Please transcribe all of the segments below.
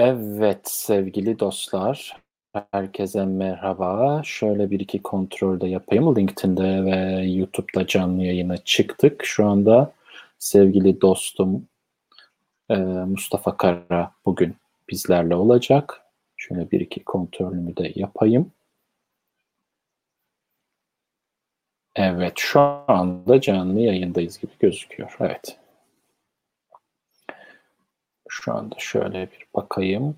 Evet sevgili dostlar, herkese merhaba. Şöyle bir iki kontrol de yapayım. LinkedIn'de ve YouTube'da canlı yayına çıktık. Şu anda sevgili dostum e, Mustafa Kara bugün bizlerle olacak. Şöyle bir iki kontrolümü de yapayım. Evet şu anda canlı yayındayız gibi gözüküyor. Evet. Şu anda şöyle bir bakayım.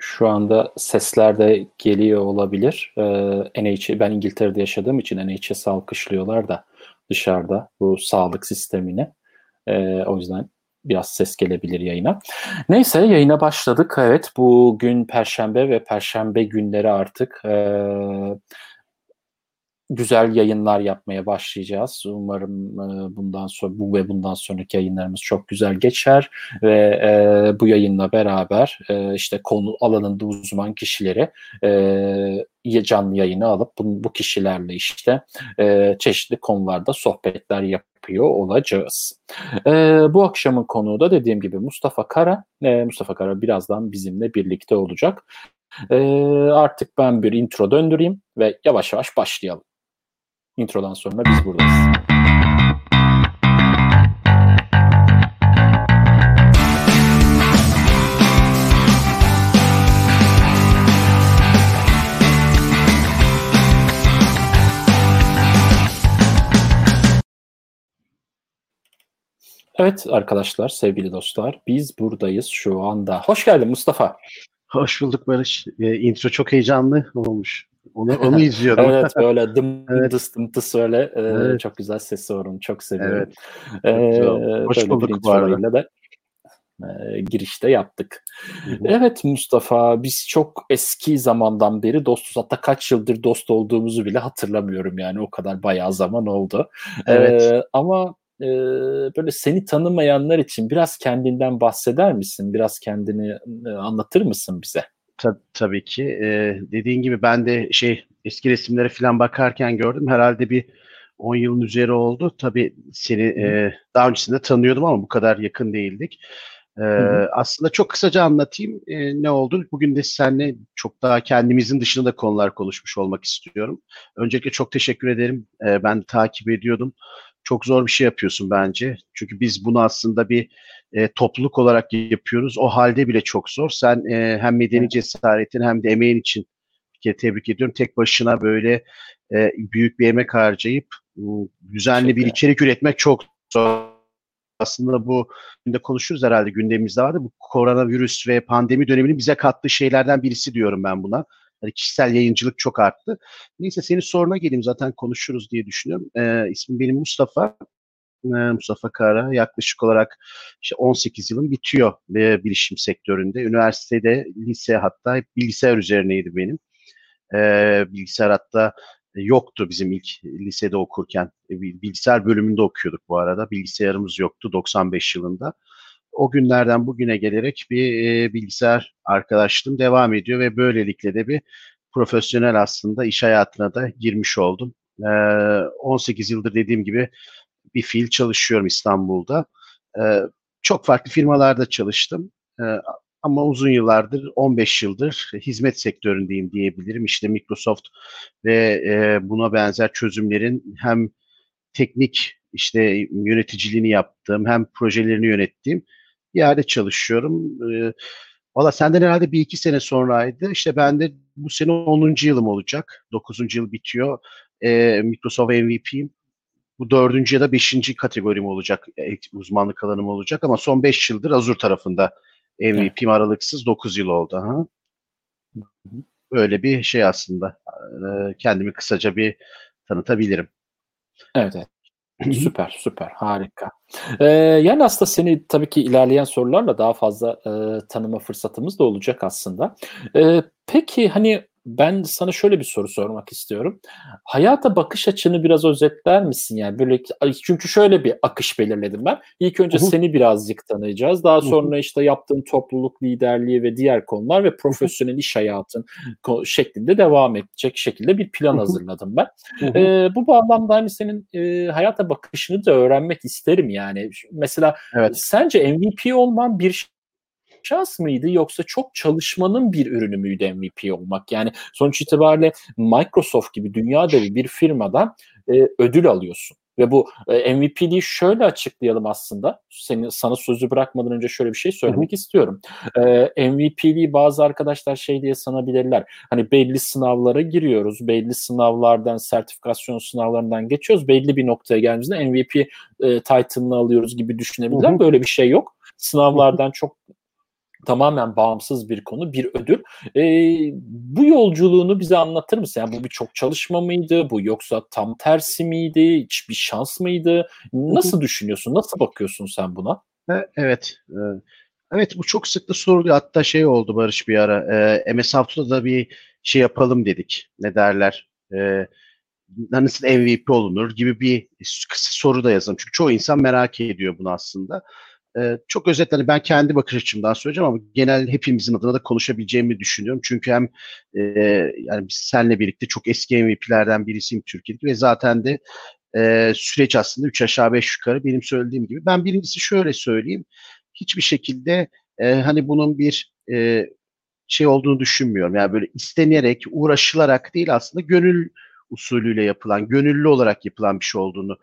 Şu anda sesler de geliyor olabilir. Ee, NH, ben İngiltere'de yaşadığım için NHS alkışlıyorlar da dışarıda bu sağlık sistemini. Ee, o yüzden biraz ses gelebilir yayına. Neyse yayına başladık. Evet bugün Perşembe ve Perşembe günleri artık e, güzel yayınlar yapmaya başlayacağız. Umarım e, bundan sonra bu ve bundan sonraki yayınlarımız çok güzel geçer ve e, bu yayınla beraber e, işte konu alanında uzman kişileri e, canlı yayını alıp bu, bu kişilerle işte e, çeşitli konularda sohbetler yapıyor olacağız. E, bu akşamın konuğu da dediğim gibi Mustafa Kara. E, Mustafa Kara birazdan bizimle birlikte olacak. E, artık ben bir intro döndüreyim ve yavaş yavaş başlayalım. Introdan sonra biz buradayız. Evet arkadaşlar, sevgili dostlar, biz buradayız şu anda. Hoş geldin Mustafa. Hoş bulduk Barış. E, intro çok heyecanlı olmuş. Onu, onu izliyordum. evet böyle dım evet. dıs dım dıs öyle e, evet. çok güzel sesi var onu çok seviyorum. Evet. Ee, Hoş bulduk bu arada. De, e, girişte yaptık. Hı-hı. Evet Mustafa biz çok eski zamandan beri dostuz. Hatta kaç yıldır dost olduğumuzu bile hatırlamıyorum yani o kadar bayağı zaman oldu. Evet. Ee, ama e, böyle seni tanımayanlar için biraz kendinden bahseder misin? Biraz kendini e, anlatır mısın bize? Tab- tabii ki. Ee, dediğin gibi ben de şey eski resimlere falan bakarken gördüm. Herhalde bir 10 yılın üzeri oldu. Tabii seni e, daha öncesinde tanıyordum ama bu kadar yakın değildik. Ee, aslında çok kısaca anlatayım e, ne oldu. Bugün de seninle çok daha kendimizin dışında konular konuşmuş olmak istiyorum. Öncelikle çok teşekkür ederim. Ee, ben takip ediyordum. Çok zor bir şey yapıyorsun bence. Çünkü biz bunu aslında bir e, topluluk olarak yapıyoruz. O halde bile çok zor. Sen e, hem medeni cesaretin hem de emeğin için bir kere tebrik ediyorum. Tek başına böyle e, büyük bir emek harcayıp düzenli bir içerik üretmek çok zor. Aslında bu günde konuşuruz herhalde gündemimizde vardı. Bu koronavirüs ve pandemi döneminin bize kattığı şeylerden birisi diyorum ben buna. Yani kişisel yayıncılık çok arttı. Neyse senin soruna geleyim zaten konuşuruz diye düşünüyorum. Ee, ismim benim Mustafa. Mustafa Kara yaklaşık olarak işte 18 yılım bitiyor e, bilişim sektöründe. Üniversitede, lise hatta hep bilgisayar üzerineydi benim. E, bilgisayar hatta yoktu bizim ilk lisede okurken. E, bilgisayar bölümünde okuyorduk bu arada. Bilgisayarımız yoktu 95 yılında. O günlerden bugüne gelerek bir e, bilgisayar arkadaşlığım devam ediyor ve böylelikle de bir profesyonel aslında iş hayatına da girmiş oldum. E, 18 yıldır dediğim gibi bir fiil çalışıyorum İstanbul'da. E, çok farklı firmalarda çalıştım. E, ama uzun yıllardır, 15 yıldır hizmet sektöründeyim diyebilirim. İşte Microsoft ve e, buna benzer çözümlerin hem teknik işte yöneticiliğini yaptığım hem projelerini yönettiğim yerde çalışıyorum. E, Valla senden herhalde bir iki sene sonraydı. İşte ben de bu sene 10. yılım olacak. 9. yıl bitiyor. E, Microsoft MVP'yim bu dördüncü ya da beşinci kategorim olacak, e, uzmanlık alanım olacak ama son beş yıldır Azure tarafında MVP'm aralıksız dokuz yıl oldu. Ha? Böyle bir şey aslında. Kendimi kısaca bir tanıtabilirim. Evet, evet. Süper, süper, harika. Ee, yani aslında seni tabii ki ilerleyen sorularla daha fazla e, tanıma fırsatımız da olacak aslında. E, peki hani ben sana şöyle bir soru sormak istiyorum. Hayata bakış açını biraz özetler misin? Yani böyle çünkü şöyle bir akış belirledim ben. İlk önce uh-huh. seni birazcık tanıyacağız. Daha sonra işte yaptığın topluluk liderliği ve diğer konular ve profesyonel iş hayatın şeklinde devam edecek şekilde bir plan hazırladım ben. Ee, bu bağlamda hani senin e, hayata bakışını da öğrenmek isterim yani. Mesela evet. sence MVP olman bir şans mıydı yoksa çok çalışmanın bir ürünü müydü MVP olmak? Yani sonuç itibariyle Microsoft gibi dünya devi bir firmadan e, ödül alıyorsun. Ve bu e, MVP'liği şöyle açıklayalım aslında. Seni sana sözü bırakmadan önce şöyle bir şey söylemek Hı-hı. istiyorum. E, MVP'liği bazı arkadaşlar şey diye sanabilirler. Hani belli sınavlara giriyoruz. Belli sınavlardan, sertifikasyon sınavlarından geçiyoruz. Belli bir noktaya geldiğimizde MVP e, title'ını alıyoruz gibi düşünebilirler. Hı-hı. Böyle bir şey yok. Sınavlardan çok tamamen bağımsız bir konu, bir ödül. E, bu yolculuğunu bize anlatır mısın? Yani bu bir çok çalışma mıydı? Bu yoksa tam tersi miydi? Hiçbir şans mıydı? Nasıl düşünüyorsun? Nasıl bakıyorsun sen buna? Evet. Evet bu çok sıklı soruluyor. Hatta şey oldu Barış bir ara. E, MS Haftada da bir şey yapalım dedik. Ne derler? E, nasıl MVP olunur gibi bir kısa soru da yazalım. Çünkü çoğu insan merak ediyor bunu aslında. Ee, çok özetle hani ben kendi bakış açımdan söyleyeceğim ama genel hepimizin adına da konuşabileceğimi düşünüyorum. Çünkü hem e, yani biz seninle birlikte çok eski MVP'lerden birisiyim Türkiye'de ve zaten de e, süreç aslında 3 aşağı 5 yukarı benim söylediğim gibi. Ben birincisi şöyle söyleyeyim. Hiçbir şekilde e, hani bunun bir e, şey olduğunu düşünmüyorum. Yani böyle istenerek, uğraşılarak değil aslında gönül usulüyle yapılan, gönüllü olarak yapılan bir şey olduğunu.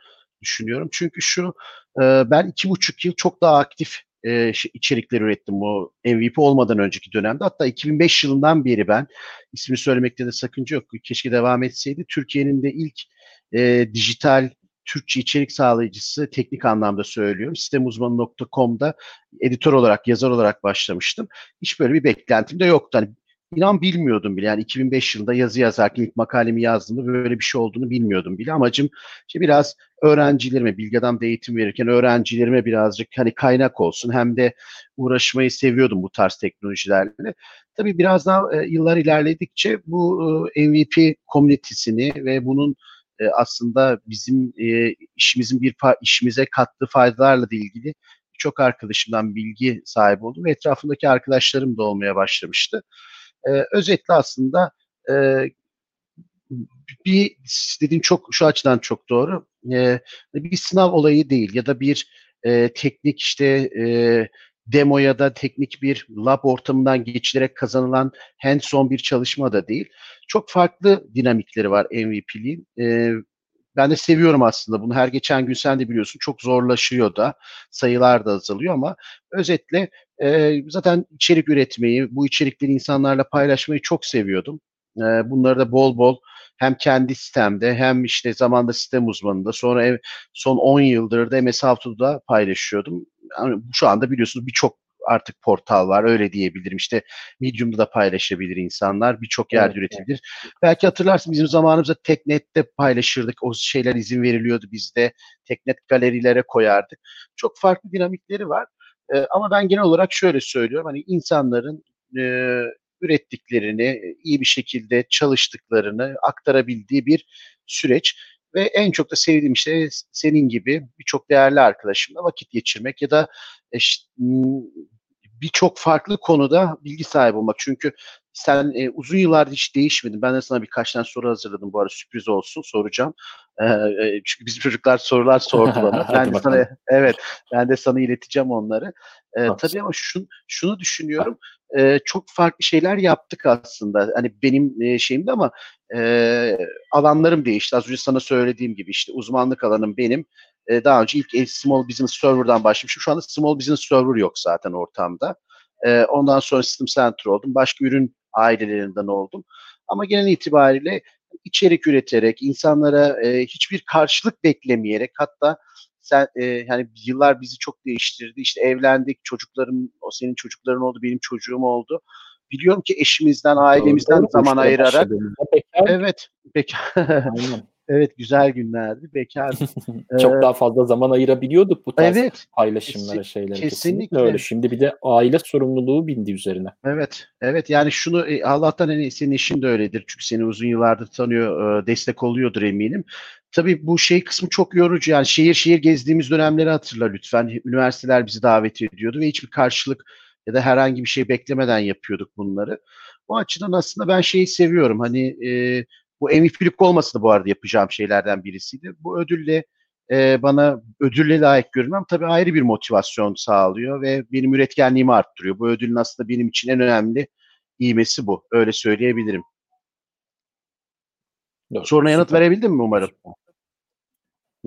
Çünkü şu e, ben iki buçuk yıl çok daha aktif e, içerikler ürettim bu MVP olmadan önceki dönemde. Hatta 2005 yılından beri ben ismini söylemekte de sakınca yok. Keşke devam etseydi. Türkiye'nin de ilk e, dijital Türkçe içerik sağlayıcısı teknik anlamda söylüyorum. Sistemuzmanı.com'da editör olarak, yazar olarak başlamıştım. Hiç böyle bir beklentim de yoktu. Hani İnan bilmiyordum bile. Yani 2005 yılında yazı yazarken ilk makalemi yazdığımda böyle bir şey olduğunu bilmiyordum bile. Amacım işte biraz öğrencilerime, bilgi adamda eğitim verirken öğrencilerime birazcık hani kaynak olsun. Hem de uğraşmayı seviyordum bu tarz teknolojilerle. Tabii biraz daha e, yıllar ilerledikçe bu e, MVP komünitesini ve bunun e, aslında bizim e, işimizin bir işimize kattığı faydalarla da ilgili çok arkadaşımdan bilgi sahibi oldum ve etrafındaki arkadaşlarım da olmaya başlamıştı. E, özetle aslında e, bir dediğin çok şu açıdan çok doğru. E, bir sınav olayı değil ya da bir e, teknik işte e, demo ya da teknik bir lab ortamından geçilerek kazanılan hands-on bir çalışma da değil. Çok farklı dinamikleri var MVP'liğin. E, ben de seviyorum aslında bunu. Her geçen gün sen de biliyorsun çok zorlaşıyor da sayılar da azalıyor ama özetle e, zaten içerik üretmeyi, bu içerikleri insanlarla paylaşmayı çok seviyordum. E, bunları da bol bol hem kendi sistemde hem işte zamanda sistem uzmanında sonra ev, son 10 yıldır da MS Haftu'da paylaşıyordum. Yani şu anda biliyorsunuz birçok artık portal var öyle diyebilirim. İşte Medium'da da paylaşabilir insanlar. Birçok yerde evet, üretebilir. Evet. Belki hatırlarsın bizim zamanımızda Teknet'te paylaşırdık. O şeyler izin veriliyordu bizde. Teknet galerilere koyardık. Çok farklı dinamikleri var. Ee, ama ben genel olarak şöyle söylüyorum. Hani insanların e, ürettiklerini iyi bir şekilde çalıştıklarını aktarabildiği bir süreç ve en çok da sevdiğim işte senin gibi birçok değerli arkadaşımla vakit geçirmek ya da işte, birçok farklı konuda bilgi sahibi olmak. Çünkü sen e, uzun yıllardır hiç değişmedin. Ben de sana birkaç tane soru hazırladım. Bu arada sürpriz olsun soracağım. E, e, çünkü bizim çocuklar sorular sordu bana. ben de sana evet ben de sana ileteceğim onları. E, tabii ama şun, şunu düşünüyorum. E, çok farklı şeyler yaptık aslında. Hani benim e, şeyimde ama e, alanlarım değişti. Az önce sana söylediğim gibi işte uzmanlık alanım benim. E, daha önce ilk Small Business Server'dan başlamışım. Şu anda Small Business Server yok zaten ortamda. E, ondan sonra System Center oldum. Başka ürün ailelerinden oldum. Ama genel itibariyle içerik üreterek, insanlara e, hiçbir karşılık beklemeyerek hatta sen e, yani yıllar bizi çok değiştirdi. İşte evlendik, çocuklarım, o senin çocukların oldu, benim çocuğum oldu. Biliyorum ki eşimizden, ailemizden Doğru, zaman ayırarak. Evet, bekar. Evet güzel günlerdi. Bekar. Çok ee, daha fazla zaman ayırabiliyorduk bu tarz evet, paylaşımlara, kesin, şeylere. Kesinlikle. kesinlikle öyle. Şimdi bir de aile sorumluluğu bindi üzerine. Evet. Evet yani şunu e, Allah'tan hani senin işin de öyledir. Çünkü seni uzun yıllardır tanıyor, e, destek oluyordur eminim. Tabii bu şey kısmı çok yorucu. Yani şehir şehir gezdiğimiz dönemleri hatırla lütfen. Üniversiteler bizi davet ediyordu ve hiçbir karşılık ya da herhangi bir şey beklemeden yapıyorduk bunları. Bu açıdan aslında ben şeyi seviyorum. Hani e, bu MVP'lik olması da bu arada yapacağım şeylerden birisiydi. Bu ödülle e, bana ödülle layık görünmem tabii ayrı bir motivasyon sağlıyor ve benim üretkenliğimi arttırıyor. Bu ödülün aslında benim için en önemli iğmesi bu. Öyle söyleyebilirim. Yok, Soruna yanıt verebildim mi umarım?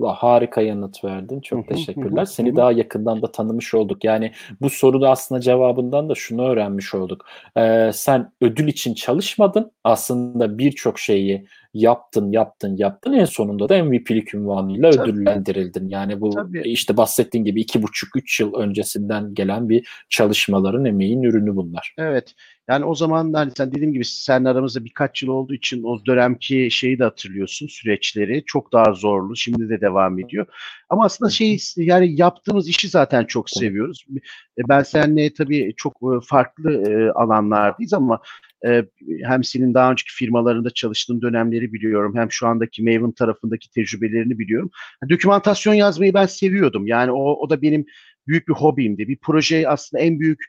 Harika yanıt verdin. Çok teşekkürler. Seni daha yakından da tanımış olduk. Yani bu soruda aslında cevabından da şunu öğrenmiş olduk. Ee, sen ödül için çalışmadın. Aslında birçok şeyi yaptın, yaptın, yaptın. En sonunda da MVP'lik ünvanıyla Tabii. ödüllendirildin. Yani bu Tabii. işte bahsettiğin gibi iki buçuk, üç yıl öncesinden gelen bir çalışmaların emeğin ürünü bunlar. Evet. Yani o zaman hani sen dediğim gibi sen aramızda birkaç yıl olduğu için o dönemki şeyi de hatırlıyorsun süreçleri çok daha zorlu şimdi de devam ediyor. Ama aslında şey yani yaptığımız işi zaten çok seviyoruz. E, ben seninle tabii çok e, farklı e, alanlardayız ama hem senin daha önceki firmalarında çalıştığın dönemleri biliyorum hem şu andaki Maven tarafındaki tecrübelerini biliyorum. Dokümantasyon yazmayı ben seviyordum. Yani o, o da benim büyük bir hobimdi. Bir proje aslında en büyük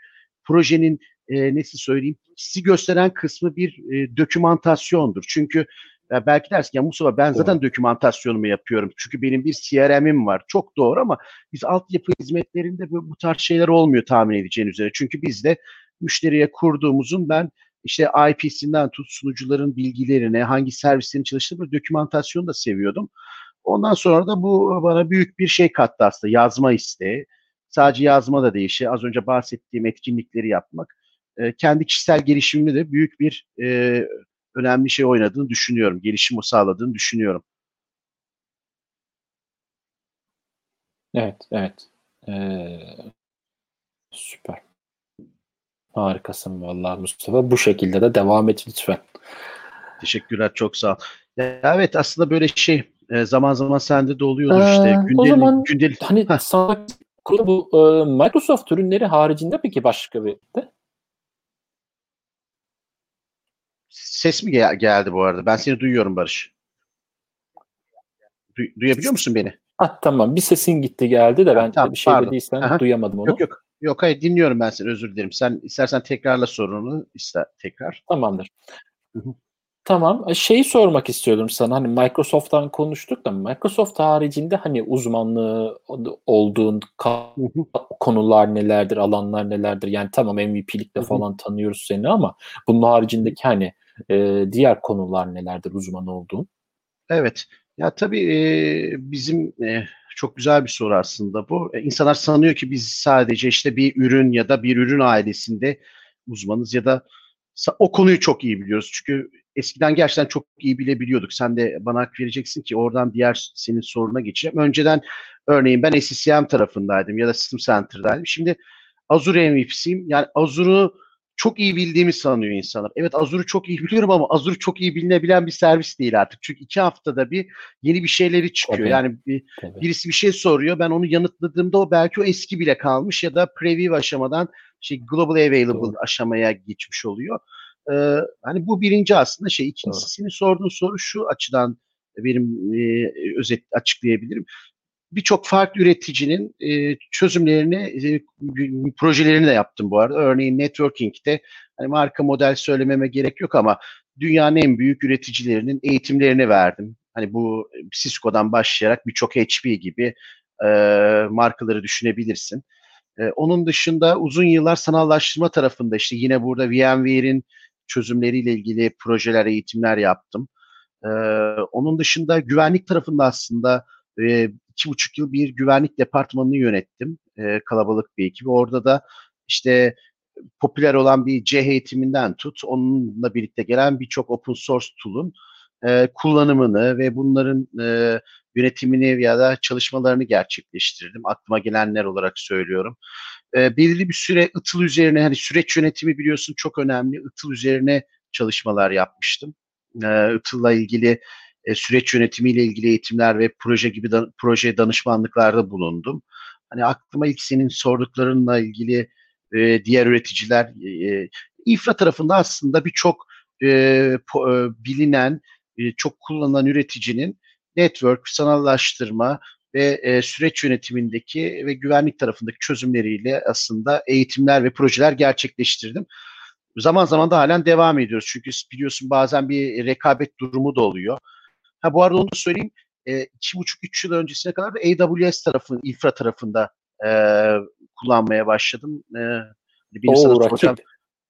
projenin e, nasıl söyleyeyim sizi gösteren kısmı bir e, dokümantasyondur. Çünkü ya belki dersin ya Mustafa ben zaten doğru. dokümantasyonumu yapıyorum. Çünkü benim bir CRM'im var. Çok doğru ama biz altyapı hizmetlerinde bu, bu tarz şeyler olmuyor tahmin edeceğin üzere. Çünkü bizde müşteriye kurduğumuzun ben işte IP'sinden tut sunucuların bilgilerine, hangi servislerin çalıştığı bir dokümantasyonu da seviyordum. Ondan sonra da bu bana büyük bir şey kattı aslında yazma isteği. Sadece yazma da değişi. Az önce bahsettiğim etkinlikleri yapmak e, kendi kişisel gelişimimde de büyük bir e, önemli şey oynadığını düşünüyorum. Gelişimi sağladığını düşünüyorum. Evet, evet. Ee, süper. Harikasın vallahi Mustafa. Bu şekilde de devam et lütfen. Teşekkürler, çok sağ ol. Ya, evet aslında böyle şey e, zaman zaman sende de oluyordu ee, işte. Gündelik, o zaman gündelik... hani sana bu e, Microsoft ürünleri haricinde peki başka bir de? Ses mi gel- geldi bu arada? Ben seni duyuyorum Barış. Du- duyabiliyor musun beni? Ah, tamam bir sesin gitti geldi de ben tamam, bir şey pardon. dediysen Aha. duyamadım onu. Yok yok. Yok hayır dinliyorum ben seni özür dilerim. Sen istersen tekrarla sorunu ister tekrar. Tamamdır. Tamam. E, şeyi sormak istiyordum sana. Hani Microsoft'tan konuştuk da Microsoft haricinde hani uzmanlığı olduğun konular nelerdir, alanlar nelerdir? Yani tamam MVP'likle falan tanıyoruz seni ama bunun haricindeki hani e, diğer konular nelerdir uzman olduğun? Evet. Ya tabii e, bizim e, çok güzel bir soru aslında bu. E, insanlar sanıyor ki biz sadece işte bir ürün ya da bir ürün ailesinde uzmanız ya da o konuyu çok iyi biliyoruz. Çünkü eskiden gerçekten çok iyi bilebiliyorduk. Sen de bana hak vereceksin ki oradan diğer senin soruna geçeceğim. Önceden örneğin ben SCCM tarafındaydım ya da System Center'daydım. Şimdi Azure MVP'siyim. Yani Azure'u çok iyi bildiğimi sanıyor insanlar. Evet Azure'u çok iyi biliyorum ama Azure çok iyi bilinebilen bir servis değil artık. Çünkü iki haftada bir yeni bir şeyleri çıkıyor. Tabii. Yani bir, birisi bir şey soruyor. Ben onu yanıtladığımda o belki o eski bile kalmış ya da preview aşamadan şey global available Doğru. aşamaya geçmiş oluyor. Ee, hani bu birinci aslında şey. İkincisi senin sorduğun soru şu açıdan benim e, özet açıklayabilirim. Birçok farklı üreticinin e, çözümlerini, e, projelerini de yaptım bu arada. Örneğin networking'de hani marka model söylememe gerek yok ama dünyanın en büyük üreticilerinin eğitimlerini verdim. Hani bu Cisco'dan başlayarak birçok HP gibi e, markaları düşünebilirsin. E, onun dışında uzun yıllar sanallaştırma tarafında işte yine burada VMware'in çözümleriyle ilgili projeler, eğitimler yaptım. Ee, onun dışında güvenlik tarafında aslında e, iki buçuk yıl bir güvenlik departmanını yönettim. E, kalabalık bir ekip. Orada da işte popüler olan bir C eğitiminden tut, onunla birlikte gelen birçok open source tool'un e, kullanımını ve bunların e, yönetimini ya da çalışmalarını gerçekleştirdim. Aklıma gelenler olarak söylüyorum e, belirli bir süre ıtıl üzerine hani süreç yönetimi biliyorsun çok önemli. Itıl üzerine çalışmalar yapmıştım. E, Itıl'la ilgili e, süreç yönetimiyle ilgili eğitimler ve proje gibi da, proje danışmanlıklarda bulundum. Hani aklıma ilk senin sorduklarınla ilgili e, diğer üreticiler e, infra tarafında aslında birçok e, e, bilinen, e, çok kullanılan üreticinin network, sanallaştırma ve e, süreç yönetimindeki ve güvenlik tarafındaki çözümleriyle aslında eğitimler ve projeler gerçekleştirdim. Zaman zaman da halen devam ediyoruz. Çünkü biliyorsun bazen bir rekabet durumu da oluyor. Ha bu arada onu da söyleyeyim. E, iki buçuk üç yıl öncesine kadar da AWS tarafı, infra tarafında e, kullanmaya başladım. E, benim Oo, sana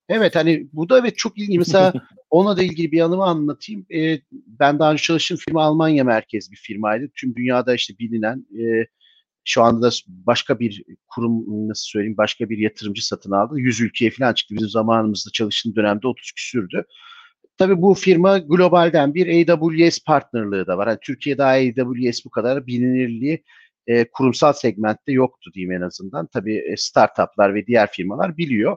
Evet hani bu da evet çok ilginç. Mesela ona da ilgili bir anımı anlatayım. E, ben daha önce çalıştığım firma Almanya merkez bir firmaydı. Tüm dünyada işte bilinen e, şu anda da başka bir kurum nasıl söyleyeyim başka bir yatırımcı satın aldı. 100 ülkeye falan çıktı. Bizim zamanımızda çalıştığım dönemde 30 küsürdü. Tabii bu firma globalden bir AWS partnerlığı da var. Yani Türkiye'de AWS bu kadar bilinirliği e, kurumsal segmentte yoktu diyeyim en azından. Tabii e, startuplar ve diğer firmalar biliyor.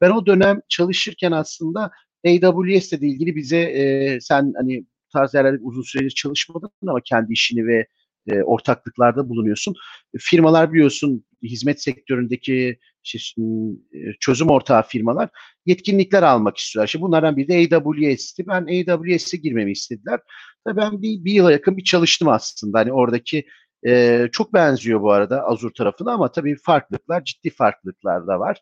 Ben o dönem çalışırken aslında AWS ile ilgili bize e, sen hani tarz yerlerde uzun süredir çalışmadın ama kendi işini ve e, ortaklıklarda bulunuyorsun. Firmalar biliyorsun hizmet sektöründeki çözüm ortağı firmalar yetkinlikler almak istiyorlar. Şimdi bunlardan biri de AWS'ti. Ben AWS'e girmemi istediler. Tabii ben bir, bir yıla yakın bir çalıştım aslında. Hani oradaki e, çok benziyor bu arada Azure tarafına ama tabii farklılıklar, ciddi farklılıklar da var.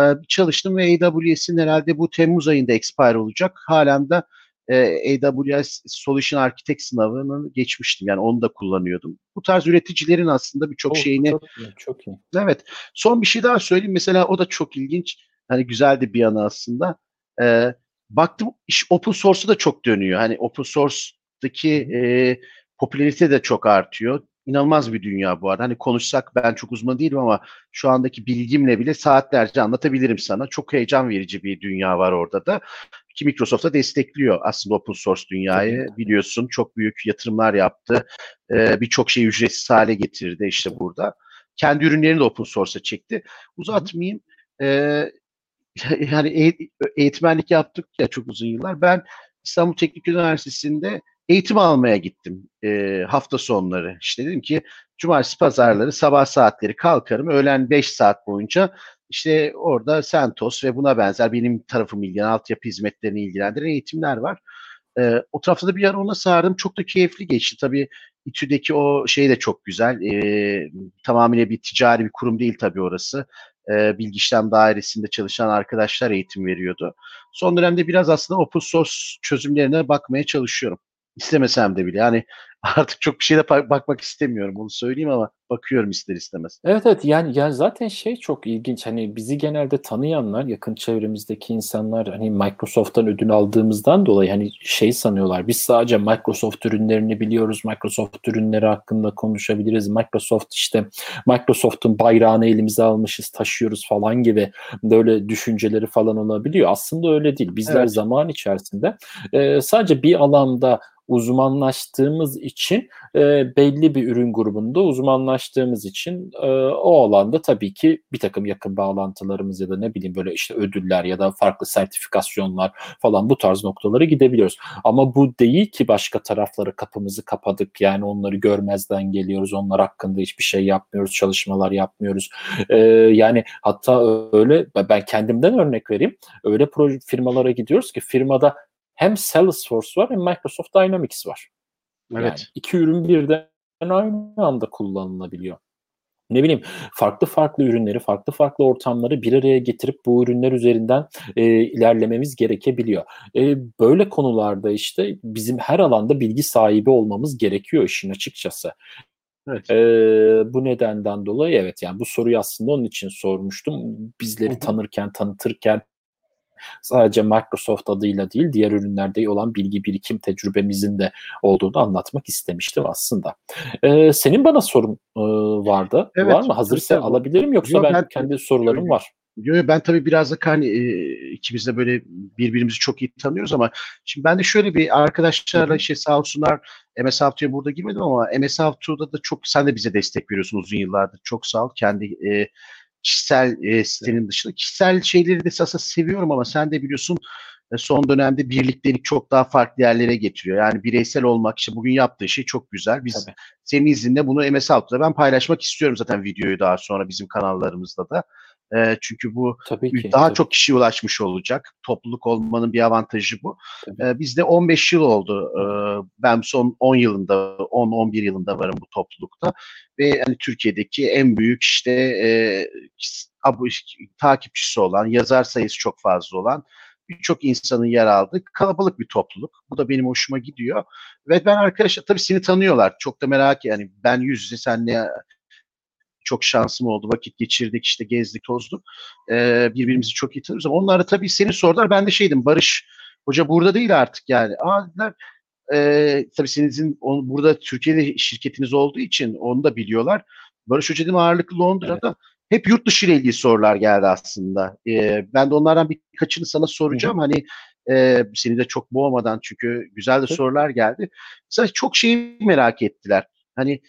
E, çalıştım ve AWS'in herhalde bu Temmuz ayında expire olacak. Halen de e, AWS Solution Architect sınavını geçmiştim. Yani onu da kullanıyordum. Bu tarz üreticilerin aslında birçok şeyini... Çok iyi, çok iyi. Evet. Son bir şey daha söyleyeyim. Mesela o da çok ilginç. Hani güzel de bir yanı aslında. E, baktım iş open source'u da çok dönüyor. Hani open source'daki e, popülarite de çok artıyor inanılmaz bir dünya bu arada. Hani konuşsak ben çok uzman değilim ama şu andaki bilgimle bile saatlerce anlatabilirim sana. Çok heyecan verici bir dünya var orada da. Ki Microsoft da destekliyor aslında open source dünyayı. Biliyorsun çok büyük yatırımlar yaptı. Ee, Birçok şeyi ücretsiz hale getirdi işte burada. Kendi ürünlerini de open source'a çekti. Uzatmayayım. Ee, yani eğitmenlik yaptık ya çok uzun yıllar. Ben İstanbul Teknik Üniversitesi'nde eğitim almaya gittim e, hafta sonları. İşte dedim ki cumartesi pazarları sabah saatleri kalkarım. Öğlen 5 saat boyunca işte orada Sentos ve buna benzer benim tarafım ilgilenen altyapı hizmetlerini ilgilendiren eğitimler var. E, o tarafta da bir ara ona sardım. Çok da keyifli geçti. Tabii İTÜ'deki o şey de çok güzel. E, tamamıyla bir ticari bir kurum değil tabii orası. E, bilgi işlem dairesinde çalışan arkadaşlar eğitim veriyordu. Son dönemde biraz aslında open source çözümlerine bakmaya çalışıyorum istemesem de bile. Yani artık çok bir şeyde bakmak istemiyorum onu söyleyeyim ama bakıyorum ister istemez. Evet evet yani yani zaten şey çok ilginç hani bizi genelde tanıyanlar yakın çevremizdeki insanlar hani Microsoft'tan ödül aldığımızdan dolayı hani şey sanıyorlar biz sadece Microsoft ürünlerini biliyoruz Microsoft ürünleri hakkında konuşabiliriz Microsoft işte Microsoft'un bayrağını elimize almışız taşıyoruz falan gibi böyle düşünceleri falan olabiliyor aslında öyle değil bizler evet. zaman içerisinde e, sadece bir alanda uzmanlaştığımız için e, belli bir ürün grubunda uzmanlaştığımız için e, o alanda tabii ki bir takım yakın bağlantılarımız ya da ne bileyim böyle işte ödüller ya da farklı sertifikasyonlar falan bu tarz noktalara gidebiliyoruz. Ama bu değil ki başka tarafları kapımızı kapadık yani onları görmezden geliyoruz. Onlar hakkında hiçbir şey yapmıyoruz, çalışmalar yapmıyoruz. E, yani hatta öyle ben kendimden örnek vereyim. Öyle proje firmalara gidiyoruz ki firmada hem Salesforce var hem Microsoft Dynamics var. Evet. Yani iki ürün birden aynı anda kullanılabiliyor. Ne bileyim farklı farklı ürünleri, farklı farklı ortamları bir araya getirip bu ürünler üzerinden e, ilerlememiz gerekebiliyor. E, böyle konularda işte bizim her alanda bilgi sahibi olmamız gerekiyor işin açıkçası. Evet. Ee, bu nedenden dolayı evet yani bu soruyu aslında onun için sormuştum. Bizleri tanırken, tanıtırken sadece Microsoft adıyla değil diğer ürünlerde olan bilgi birikim tecrübemizin de olduğunu anlatmak istemiştim aslında. Ee, senin bana sorun e, vardı. Evet, var mı? Hazırsa evet, alabilirim yoksa yok, ben, ben kendi sorularım var. Yo, ben tabii biraz da hani e, ikimiz de böyle birbirimizi çok iyi tanıyoruz ama şimdi ben de şöyle bir arkadaşlarla şey sağ olsunlar MS Haftu'ya burada girmedim ama MS Haftu'da da çok sen de bize destek veriyorsun uzun yıllardır. Çok sağ ol. Kendi e, kişisel e, sitenin dışında. Kişisel şeyleri de aslında seviyorum ama sen de biliyorsun son dönemde birliktelik çok daha farklı yerlere getiriyor. Yani bireysel olmak işte bugün yaptığı şey çok güzel. Biz Tabii. senin izinle bunu MS Out'ta ben paylaşmak istiyorum zaten videoyu daha sonra bizim kanallarımızda da. E, çünkü bu tabii ki, daha tabii. çok kişiye ulaşmış olacak. Topluluk olmanın bir avantajı bu. E, bizde 15 yıl oldu. E, ben son 10 yılında, 10-11 yılında varım bu toplulukta. Ve hani Türkiye'deki en büyük işte e, abu, takipçisi olan, yazar sayısı çok fazla olan birçok insanın yer aldığı kalabalık bir topluluk. Bu da benim hoşuma gidiyor. Ve ben arkadaşlar tabii seni tanıyorlar. Çok da merak yani ben yüz yüze senle çok şansım oldu. Vakit geçirdik işte gezdik tozduk. Ee, birbirimizi çok iyi tanıyoruz onlar da tabii seni sordular. Ben de şeydim Barış Hoca burada değil artık yani. Aa dediler e, tabii sizin on, burada Türkiye'de şirketiniz olduğu için onu da biliyorlar. Barış Hoca dedim ağırlıklı Londra'da. Evet. Hep yurt dışı ile ilgili sorular geldi aslında. E, ben de onlardan birkaçını sana soracağım. Hı. Hani e, seni de çok boğmadan çünkü güzel de Hı. sorular geldi. Mesela çok şeyi merak ettiler. Hani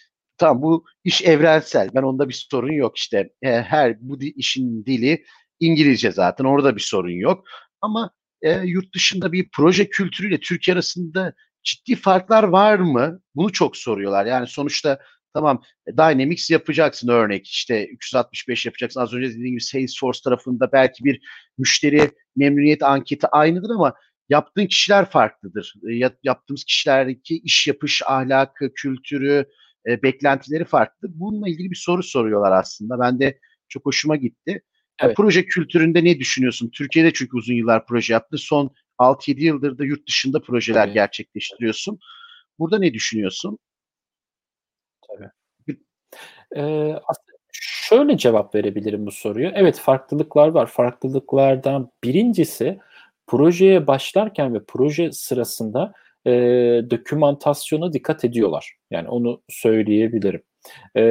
Tamam bu iş evrensel. Ben onda bir sorun yok işte. E, her bu işin dili İngilizce zaten. Orada bir sorun yok. Ama e, yurt dışında bir proje kültürüyle Türkiye arasında ciddi farklar var mı? Bunu çok soruyorlar. Yani sonuçta tamam Dynamics yapacaksın örnek işte 365 yapacaksın. Az önce dediğim gibi Salesforce tarafında belki bir müşteri memnuniyet anketi aynıdır ama yaptığın kişiler farklıdır. E, yaptığımız kişilerdeki iş yapış ahlakı, kültürü, e, beklentileri farklı. Bununla ilgili bir soru soruyorlar aslında. Ben de çok hoşuma gitti. Evet. Proje kültüründe ne düşünüyorsun? Türkiye'de çünkü uzun yıllar proje yaptı. Son 6-7 yıldır da yurt dışında projeler evet. gerçekleştiriyorsun. Burada ne düşünüyorsun? Tabii. Ee, şöyle cevap verebilirim bu soruyu. Evet farklılıklar var. Farklılıklardan birincisi projeye başlarken ve proje sırasında e, dokümantasyona dikkat ediyorlar. Yani onu söyleyebilirim. E,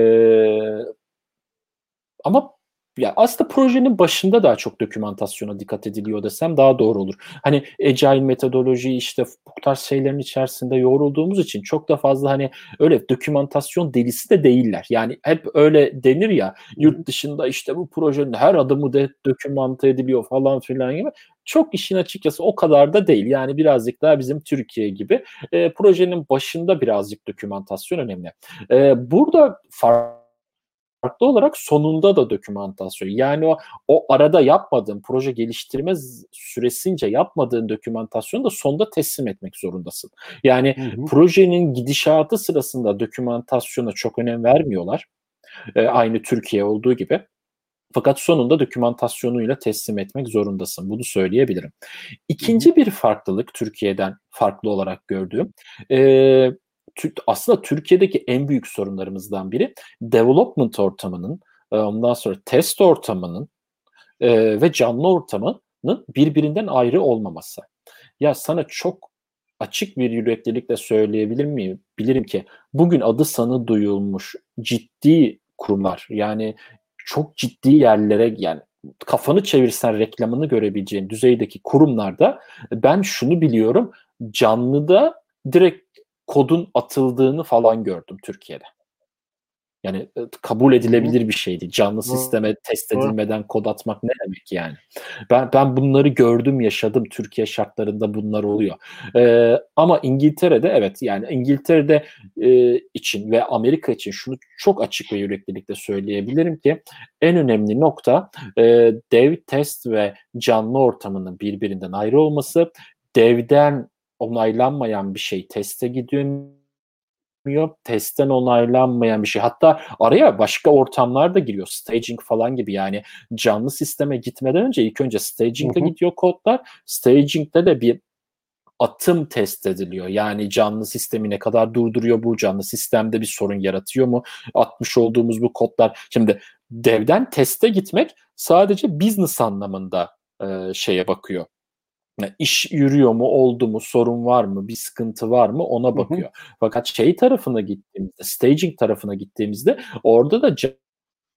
ama ya aslında projenin başında daha çok dokümantasyona dikkat ediliyor desem daha doğru olur. Hani agile metodoloji işte bu tarz şeylerin içerisinde yorulduğumuz için çok da fazla hani öyle dokümantasyon delisi de değiller. Yani hep öyle denir ya yurt dışında işte bu projenin her adımı da dokümante ediliyor falan filan gibi. Çok işin açıkçası o kadar da değil. Yani birazcık daha bizim Türkiye gibi e, projenin başında birazcık dokümantasyon önemli. E, burada farklı farklı olarak sonunda da dokümantasyon. Yani o, o arada yapmadığın proje geliştirme süresince yapmadığın dokümantasyonu da sonda teslim etmek zorundasın. Yani hı hı. projenin gidişatı sırasında dokümantasyona çok önem vermiyorlar. Ee, aynı Türkiye olduğu gibi. Fakat sonunda dokümantasyonuyla teslim etmek zorundasın. Bunu söyleyebilirim. İkinci bir farklılık Türkiye'den farklı olarak gördüğüm e, aslında Türkiye'deki en büyük sorunlarımızdan biri development ortamının, e, ondan sonra test ortamının e, ve canlı ortamının birbirinden ayrı olmaması. Ya sana çok açık bir yüreklilikle söyleyebilir miyim? Bilirim ki bugün adı sanı duyulmuş ciddi kurumlar yani çok ciddi yerlere yani kafanı çevirsen reklamını görebileceğin düzeydeki kurumlarda ben şunu biliyorum canlıda direkt kodun atıldığını falan gördüm Türkiye'de. Yani e, kabul edilebilir bir şeydi. Canlı sisteme test edilmeden kod atmak ne demek yani? Ben ben bunları gördüm, yaşadım. Türkiye şartlarında bunlar oluyor. Ee, ama İngiltere'de evet yani İngiltere'de e, için ve Amerika için şunu çok açık ve yüreklilikle söyleyebilirim ki en önemli nokta e, dev test ve canlı ortamının birbirinden ayrı olması. Devden onaylanmayan bir şey teste gidiyor testten onaylanmayan bir şey. Hatta araya başka ortamlar da giriyor. Staging falan gibi yani canlı sisteme gitmeden önce ilk önce staging'de gidiyor kodlar. Staging'de de bir atım test ediliyor. Yani canlı sistemi ne kadar durduruyor bu canlı sistemde bir sorun yaratıyor mu? Atmış olduğumuz bu kodlar. Şimdi devden teste gitmek sadece business anlamında e, şeye bakıyor yani iş yürüyor mu, oldu mu, sorun var mı, bir sıkıntı var mı ona bakıyor. Hı hı. Fakat şey tarafına gittiğimizde, staging tarafına gittiğimizde orada da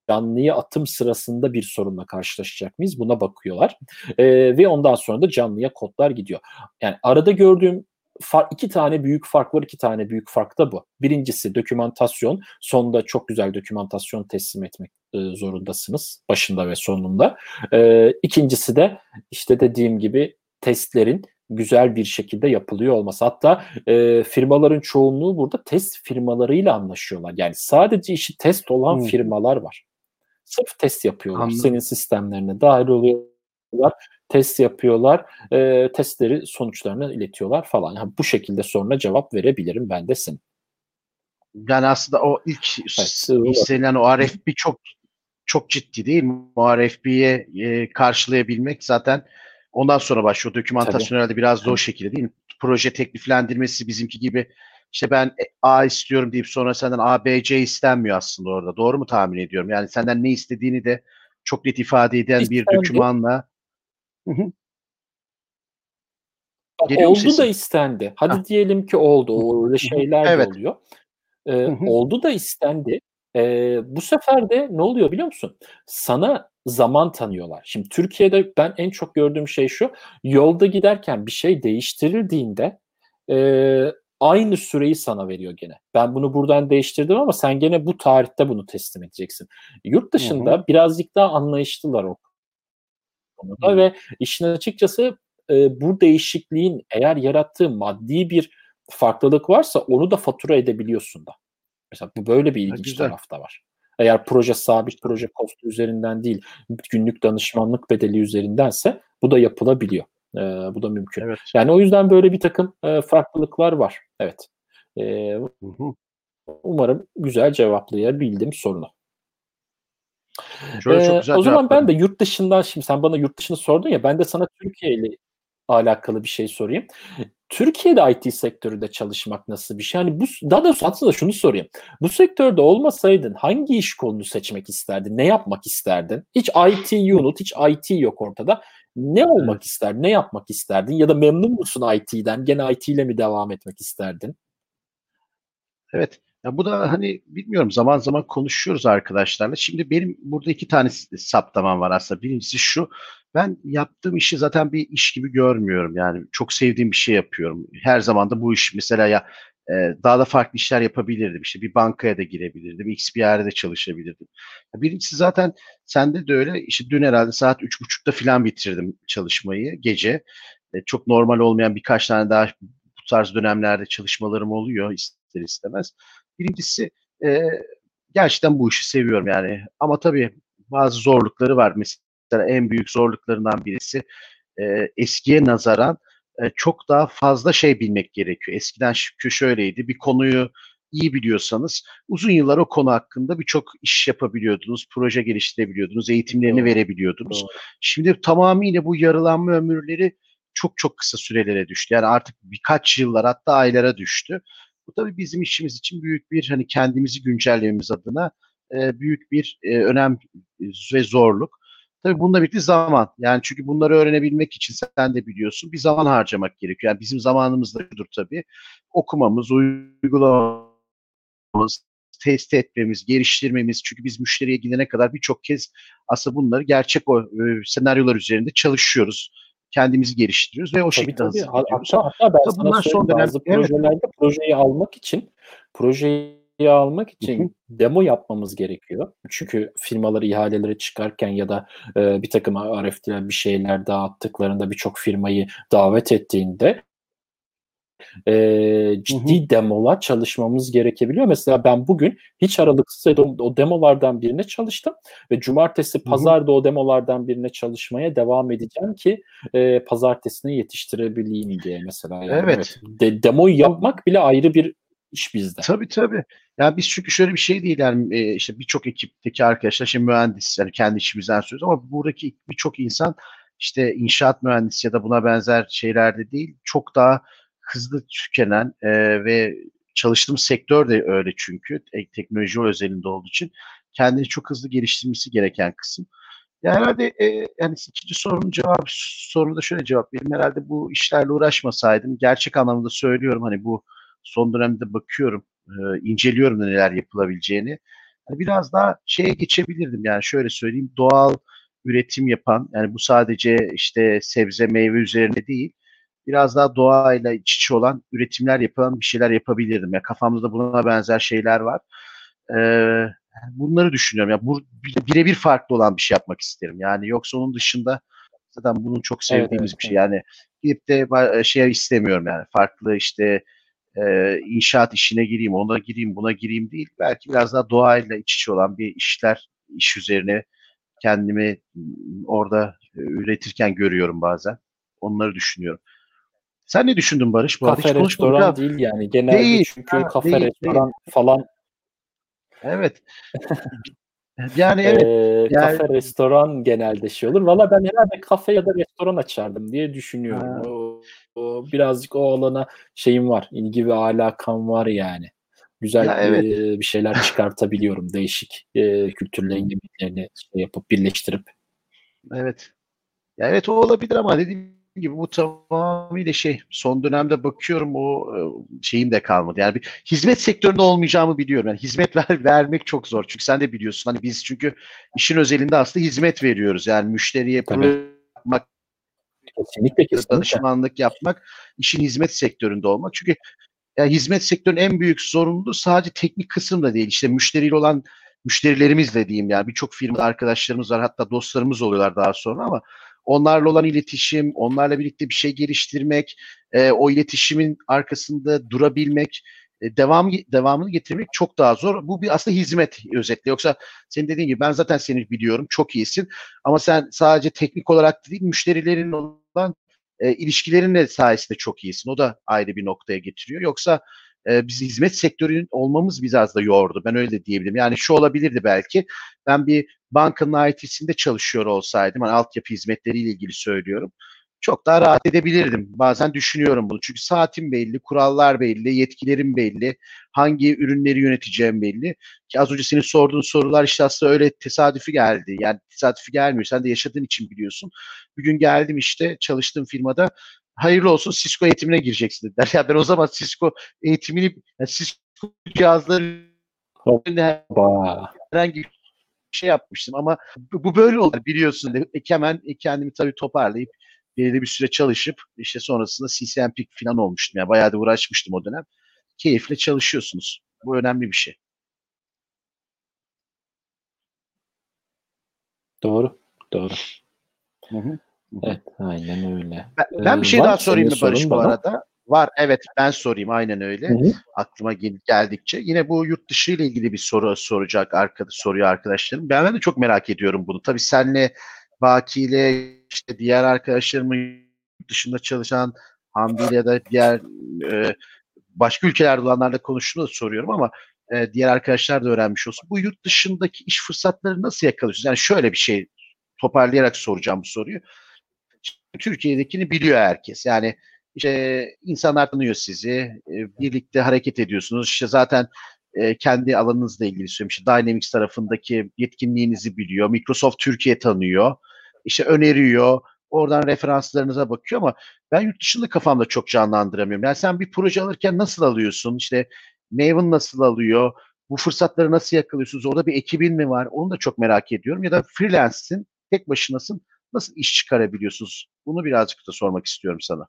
canlıyı atım sırasında bir sorunla karşılaşacak mıyız? Buna bakıyorlar. ee, ve ondan sonra da canlıya kodlar gidiyor. Yani arada gördüğüm far, iki tane büyük fark var. iki tane büyük fark da bu. Birincisi dokümantasyon. Sonunda çok güzel dokümantasyon teslim etmek e, zorundasınız. Başında ve sonunda. E, ikincisi de işte dediğim gibi testlerin güzel bir şekilde yapılıyor olması. Hatta e, firmaların çoğunluğu burada test firmalarıyla anlaşıyorlar. Yani sadece işi test olan hmm. firmalar var. Sırf test yapıyorlar. Anladım. Senin sistemlerine dahil oluyorlar. Test yapıyorlar. E, testleri sonuçlarını iletiyorlar falan. Yani bu şekilde sonra cevap verebilirim ben de senin. Yani aslında o ilk evet, istenilen o RFP çok çok ciddi değil mi? O RFP'ye e, karşılayabilmek zaten ondan sonra başlıyor. Dokümantasyon herhalde biraz da o şekilde değil mi? Proje tekliflendirmesi bizimki gibi işte ben A istiyorum deyip sonra senden A, B, C istenmiyor aslında orada. Doğru mu tahmin ediyorum? Yani senden ne istediğini de çok net ifade eden İstendi. bir dokümanla. Bak, oldu da istendi. Hadi ha. diyelim ki oldu. Öyle şeyler evet. de oluyor. Ee, oldu da istendi. Ee, bu sefer de ne oluyor biliyor musun? Sana zaman tanıyorlar. Şimdi Türkiye'de ben en çok gördüğüm şey şu. Yolda giderken bir şey değiştirildiğinde e, aynı süreyi sana veriyor gene. Ben bunu buradan değiştirdim ama sen gene bu tarihte bunu teslim edeceksin. Yurt dışında hı hı. birazcık daha anlayışlılar o konuda hı. ve işin açıkçası e, bu değişikliğin eğer yarattığı maddi bir farklılık varsa onu da fatura edebiliyorsun da. Mesela bu böyle bir ilginç Güzel. tarafta var. Eğer proje sabit proje kostu üzerinden değil, günlük danışmanlık bedeli üzerindense bu da yapılabiliyor. E, bu da mümkün. Evet. Yani o yüzden böyle bir takım e, farklılıklar var. Evet. E, umarım güzel cevaplayabildim sorunu. Şöyle çok güzel o zaman ben de yurt dışından şimdi sen bana yurt dışını sordun ya ben de sana Türkiye ile alakalı bir şey sorayım. Türkiye'de IT sektöründe çalışmak nasıl bir şey? Yani bu daha doğrusu aslında şunu sorayım. Bu sektörde olmasaydın hangi iş kolunu seçmek isterdin? Ne yapmak isterdin? Hiç IT unit, hiç IT yok ortada. Ne olmak evet. isterdin? Ne yapmak isterdin? Ya da memnun musun IT'den? Gene IT ile mi devam etmek isterdin? Evet. Ya bu da hani bilmiyorum zaman zaman konuşuyoruz arkadaşlarla. Şimdi benim burada iki tane saptamam var aslında. Birincisi şu. Ben yaptığım işi zaten bir iş gibi görmüyorum. Yani çok sevdiğim bir şey yapıyorum. Her zaman da bu iş mesela ya e, daha da farklı işler yapabilirdim. İşte bir bankaya da girebilirdim. X bir yerde de çalışabilirdim. Birincisi zaten sende de öyle. İşte dün herhalde saat üç buçukta falan bitirdim çalışmayı gece. E, çok normal olmayan birkaç tane daha bu tarz dönemlerde çalışmalarım oluyor ister istemez. Birincisi e, gerçekten bu işi seviyorum yani. Ama tabii bazı zorlukları var. Mesela en büyük zorluklarından birisi e, eskiye nazaran e, çok daha fazla şey bilmek gerekiyor. Eskiden şöyleydi. Bir konuyu iyi biliyorsanız uzun yıllar o konu hakkında birçok iş yapabiliyordunuz, proje geliştirebiliyordunuz, eğitimlerini Doğru. verebiliyordunuz. Doğru. Şimdi tamamıyla bu yarılanma ömürleri çok çok kısa sürelere düştü. Yani artık birkaç yıllar hatta aylara düştü. Bu tabii bizim işimiz için büyük bir hani kendimizi güncellememiz adına e, büyük bir e, önem ve zorluk. Tabii bununla birlikte zaman. Yani çünkü bunları öğrenebilmek için sen de biliyorsun bir zaman harcamak gerekiyor. Yani bizim zamanımız da şudur tabii. Okumamız, uygulamamız, test etmemiz, geliştirmemiz. Çünkü biz müşteriye gidene kadar birçok kez aslında bunları gerçek o e, senaryolar üzerinde çalışıyoruz kendimizi geliştiriyoruz ve o tabii, şekilde tabii. Hatta, hatta ben tabii sana son dönem, bazı evet. projelerde projeyi almak için projeyi almak için demo yapmamız gerekiyor. Çünkü firmaları ihalelere çıkarken ya da e, bir takım RFT'ler bir şeyler dağıttıklarında birçok firmayı davet ettiğinde e, ciddi demolar çalışmamız gerekebiliyor. Mesela ben bugün hiç aralıksız o demolardan birine çalıştım ve cumartesi pazar da o demolardan birine çalışmaya devam edeceğim ki e, pazartesine yetiştirebileyim diye mesela. Yani evet. evet. De, demoyu yapmak bile ayrı bir iş bizde. Tabii tabii. Yani biz çünkü şöyle bir şey değil yani işte birçok ekipteki arkadaşlar şimdi mühendis yani kendi işimizden söylüyoruz ama buradaki birçok insan işte inşaat mühendisi ya da buna benzer şeylerde değil çok daha hızlı tükenen e, ve çalıştığım sektör de öyle çünkü teknoloji özelinde olduğu için kendini çok hızlı geliştirmesi gereken kısım. Ya herhalde e, yani ikinci sorunun cevabı sorunu da şöyle cevap vereyim. Herhalde bu işlerle uğraşmasaydım gerçek anlamda söylüyorum hani bu son dönemde bakıyorum, e, inceliyorum da neler yapılabileceğini. Yani biraz daha şeye geçebilirdim yani şöyle söyleyeyim doğal üretim yapan yani bu sadece işte sebze meyve üzerine değil biraz daha doğayla iç içe olan üretimler yapan bir şeyler yapabilirdim. Ya kafamda da buna benzer şeyler var. Ee, bunları düşünüyorum. Ya bu birebir farklı olan bir şey yapmak isterim. Yani yoksa onun dışında zaten bunun çok sevdiğimiz evet, evet, bir şey. Yani gidip de şey istemiyorum yani farklı işte e, inşaat işine gireyim, ona gireyim, buna gireyim değil. Belki biraz daha doğayla iç içe olan bir işler, iş üzerine kendimi orada üretirken görüyorum bazen. Onları düşünüyorum. Sen ne düşündün Barış? Bu kafe restoran ya. değil yani. Genelde değil, çünkü ha, kafe değil, restoran değil. falan Evet. yani evet. Ee, yani... Kafe restoran genelde şey olur. Valla ben herhalde kafe ya da restoran açardım diye düşünüyorum. O, o, birazcık o alana şeyim var. ilgi ve alakam var yani. Güzel ya, evet. e, bir şeyler çıkartabiliyorum. Değişik e, kültürlerin yemeklerini şey yapıp birleştirip. Evet. Ya evet o olabilir ama dediğim gibi bu tamamıyla şey son dönemde bakıyorum o e, şeyim de kalmadı. Yani bir hizmet sektöründe olmayacağımı biliyorum. Yani hizmet ver, vermek çok zor. Çünkü sen de biliyorsun. Hani biz çünkü işin özelinde aslında hizmet veriyoruz. Yani müşteriye yapmak kesinlikle, kesinlikle. danışmanlık yapmak, işin hizmet sektöründe olmak. Çünkü yani hizmet sektörünün en büyük sorumluluğu sadece teknik kısım da değil. İşte müşteriyle olan müşterilerimiz de diyeyim yani birçok firma arkadaşlarımız var hatta dostlarımız oluyorlar daha sonra ama onlarla olan iletişim, onlarla birlikte bir şey geliştirmek, e, o iletişimin arkasında durabilmek, e, devam devamını getirmek çok daha zor. Bu bir aslında hizmet özetle. Yoksa senin dediğin gibi ben zaten seni biliyorum, çok iyisin. Ama sen sadece teknik olarak değil, müşterilerin olan e, ilişkilerin sayesinde çok iyisin. O da ayrı bir noktaya getiriyor. Yoksa e, biz hizmet sektörünün olmamız biraz da yordu. Ben öyle diyebilirim. Yani şu olabilirdi belki. Ben bir bankanın IT'sinde çalışıyor olsaydım, hani altyapı hizmetleriyle ilgili söylüyorum. Çok daha rahat edebilirdim. Bazen düşünüyorum bunu. Çünkü saatim belli, kurallar belli, yetkilerim belli, hangi ürünleri yöneteceğim belli. Ki az önce senin sorduğun sorular işte aslında öyle tesadüfi geldi. Yani tesadüfi gelmiyor. Sen de yaşadığın için biliyorsun. Bir gün geldim işte çalıştığım firmada hayırlı olsun Cisco eğitimine gireceksin dediler. Ya ben o zaman Cisco eğitimini yani Cisco cihazları herhangi bir şey yapmıştım ama bu böyle olur biliyorsun. De. Hemen kendimi tabii toparlayıp belirli bir süre çalışıp işte sonrasında CCNP falan olmuştum. Yani bayağı da uğraşmıştım o dönem. Keyifle çalışıyorsunuz. Bu önemli bir şey. Doğru. Doğru. Hı hı. Evet, aynen öyle. Ben, ben bir şey ee, daha sorayım mı Barış bu arada? Var evet ben sorayım aynen öyle. Hı hı. Aklıma gel- geldikçe. Yine bu yurt dışı ile ilgili bir soru soracak arkadaş soruyor arkadaşlarım. Ben, ben de çok merak ediyorum bunu. Tabii senle Baki ile işte diğer arkadaşlarımın dışında çalışan Hamdi ile de diğer e, başka ülkelerde olanlarla konuştuğunu da soruyorum ama e, diğer arkadaşlar da öğrenmiş olsun. Bu yurt dışındaki iş fırsatları nasıl yakalıyorsunuz? Yani şöyle bir şey toparlayarak soracağım bu soruyu. Türkiye'dekini biliyor herkes. Yani işte insanlar tanıyor sizi, e, birlikte hareket ediyorsunuz. İşte zaten e, kendi alanınızla ilgili söylüyorum. İşte Dynamics tarafındaki yetkinliğinizi biliyor. Microsoft Türkiye tanıyor. İşte öneriyor. Oradan referanslarınıza bakıyor ama ben yurt dışında kafamda çok canlandıramıyorum. Yani sen bir proje alırken nasıl alıyorsun? İşte Maven nasıl alıyor? Bu fırsatları nasıl yakalıyorsunuz? Orada bir ekibin mi var? Onu da çok merak ediyorum. Ya da freelance'sin, tek başınasın. Nasıl iş çıkarabiliyorsunuz? Bunu birazcık da sormak istiyorum sana.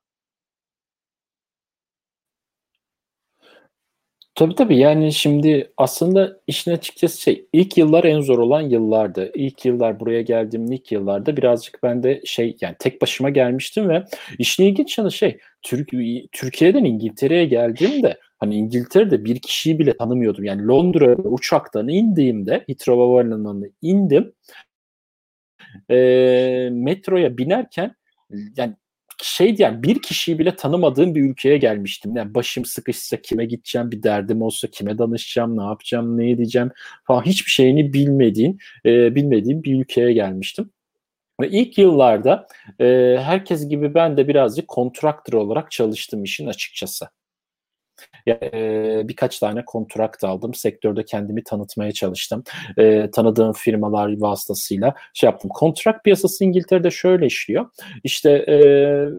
Tabii tabii yani şimdi aslında işin açıkçası şey ilk yıllar en zor olan yıllardı. İlk yıllar buraya geldiğim ilk yıllarda birazcık ben de şey yani tek başıma gelmiştim ve işin ilginç yanı şey Türk, Türkiye'den İngiltere'ye geldiğimde hani İngiltere'de bir kişiyi bile tanımıyordum. Yani Londra'ya uçaktan indiğimde Heathrow Havalimanı'na indim. E, metroya binerken yani şey yani bir kişiyi bile tanımadığım bir ülkeye gelmiştim. Yani başım sıkışsa kime gideceğim, bir derdim olsa kime danışacağım, ne yapacağım, ne edeceğim falan hiçbir şeyini bilmediğin, e, bilmediğim bir ülkeye gelmiştim. Ve ilk yıllarda e, herkes gibi ben de birazcık kontraktör olarak çalıştım işin açıkçası e, birkaç tane kontrakt aldım. Sektörde kendimi tanıtmaya çalıştım. E, tanıdığım firmalar vasıtasıyla şey yaptım. Kontrat piyasası İngiltere'de şöyle işliyor. İşte e,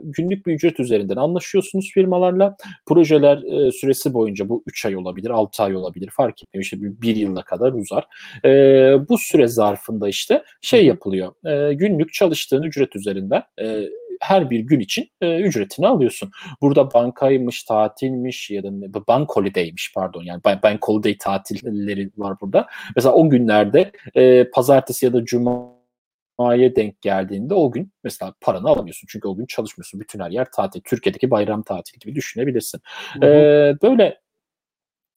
günlük bir ücret üzerinden anlaşıyorsunuz firmalarla. Projeler e, süresi boyunca bu 3 ay olabilir, 6 ay olabilir fark etmiyor. İşte bir, bir yıla kadar uzar. E, bu süre zarfında işte şey yapılıyor. E, günlük çalıştığın ücret üzerinden e, her bir gün için e, ücretini alıyorsun. Burada bankaymış, tatilmiş ya da bank holiday'miş pardon yani bank holiday tatilleri var burada. Mesela o günlerde e, pazartesi ya da cuma Cuma'ya denk geldiğinde o gün mesela paranı alamıyorsun. Çünkü o gün çalışmıyorsun. Bütün her yer tatil. Türkiye'deki bayram tatili gibi düşünebilirsin. Hı hı. Ee, böyle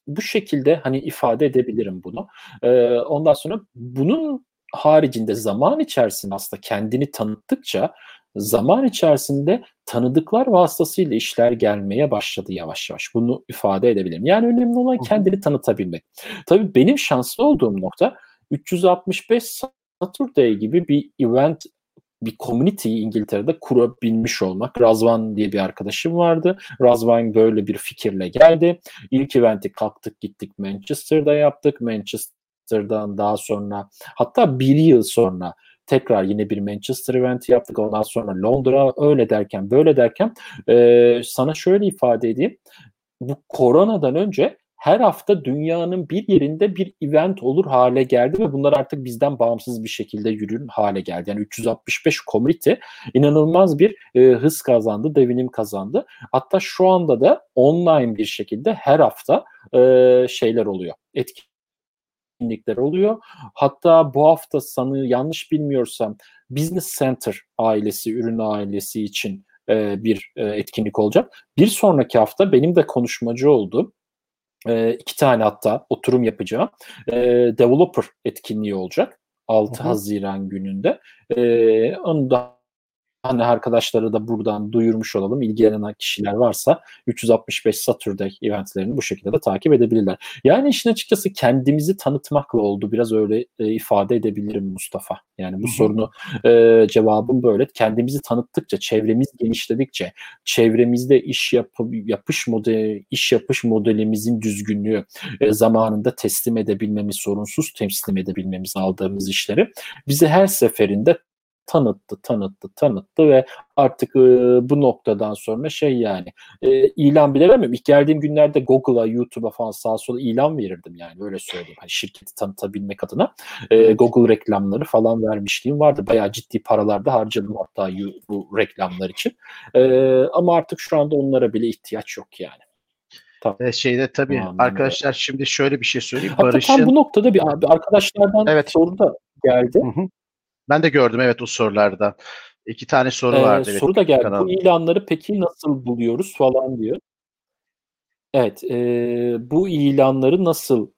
bu şekilde hani ifade edebilirim bunu. Ee, ondan sonra bunun haricinde zaman içerisinde aslında kendini tanıttıkça zaman içerisinde tanıdıklar vasıtasıyla işler gelmeye başladı yavaş yavaş. Bunu ifade edebilirim. Yani önemli olan kendini tanıtabilmek. Tabii benim şanslı olduğum nokta 365 Saturday gibi bir event bir community İngiltere'de kurabilmiş olmak. Razvan diye bir arkadaşım vardı. Razvan böyle bir fikirle geldi. İlk eventi kalktık gittik Manchester'da yaptık. Manchester'dan daha sonra hatta bir yıl sonra tekrar yine bir Manchester event yaptık. Ondan sonra Londra öyle derken böyle derken e, sana şöyle ifade edeyim. Bu koronadan önce her hafta dünyanın bir yerinde bir event olur hale geldi ve bunlar artık bizden bağımsız bir şekilde yürür hale geldi. Yani 365 komite inanılmaz bir e, hız kazandı, devinim kazandı. Hatta şu anda da online bir şekilde her hafta e, şeyler oluyor. Etkinlikler oluyor. Hatta bu hafta sanı yanlış bilmiyorsam Business Center ailesi, ürün ailesi için e, bir e, etkinlik olacak. Bir sonraki hafta benim de konuşmacı olduğum e, iki tane hatta oturum yapacağım. E, developer etkinliği olacak 6 Hı-hı. Haziran gününde. E, onu da hani arkadaşları da buradan duyurmuş olalım. İlgilenen kişiler varsa 365 Saturday eventlerini bu şekilde de takip edebilirler. Yani işin açıkçası kendimizi tanıtmakla oldu. Biraz öyle e, ifade edebilirim Mustafa. Yani bu Hı-hı. sorunu e, cevabım böyle. Kendimizi tanıttıkça, çevremiz genişledikçe, çevremizde iş yap yapış modeli, iş yapış modelimizin düzgünlüğü, e, zamanında teslim edebilmemiz, sorunsuz teslim edebilmemiz aldığımız işleri bizi her seferinde tanıttı, tanıttı, tanıttı ve artık e, bu noktadan sonra şey yani e, ilan bile vermiyorum. İlk geldiğim günlerde Google'a, YouTube'a falan sağa sola ilan verirdim yani öyle söyleyeyim. Hani şirketi tanıtabilmek adına e, Google reklamları falan vermişliğim vardı. Bayağı ciddi paralarda harcadım hatta bu reklamlar için. E, ama artık şu anda onlara bile ihtiyaç yok yani. Tabii. Şeyde tabii Anladım. arkadaşlar şimdi şöyle bir şey söyleyeyim. Hatta Barış'ın... tam bu noktada bir abi arkadaşlardan evet. soru da geldi. Hı hı. Ben de gördüm evet o sorularda. İki tane soru ee, vardı. Soru da geldi. Kanalda. Bu ilanları peki nasıl buluyoruz falan diyor. Evet. E, bu ilanları nasıl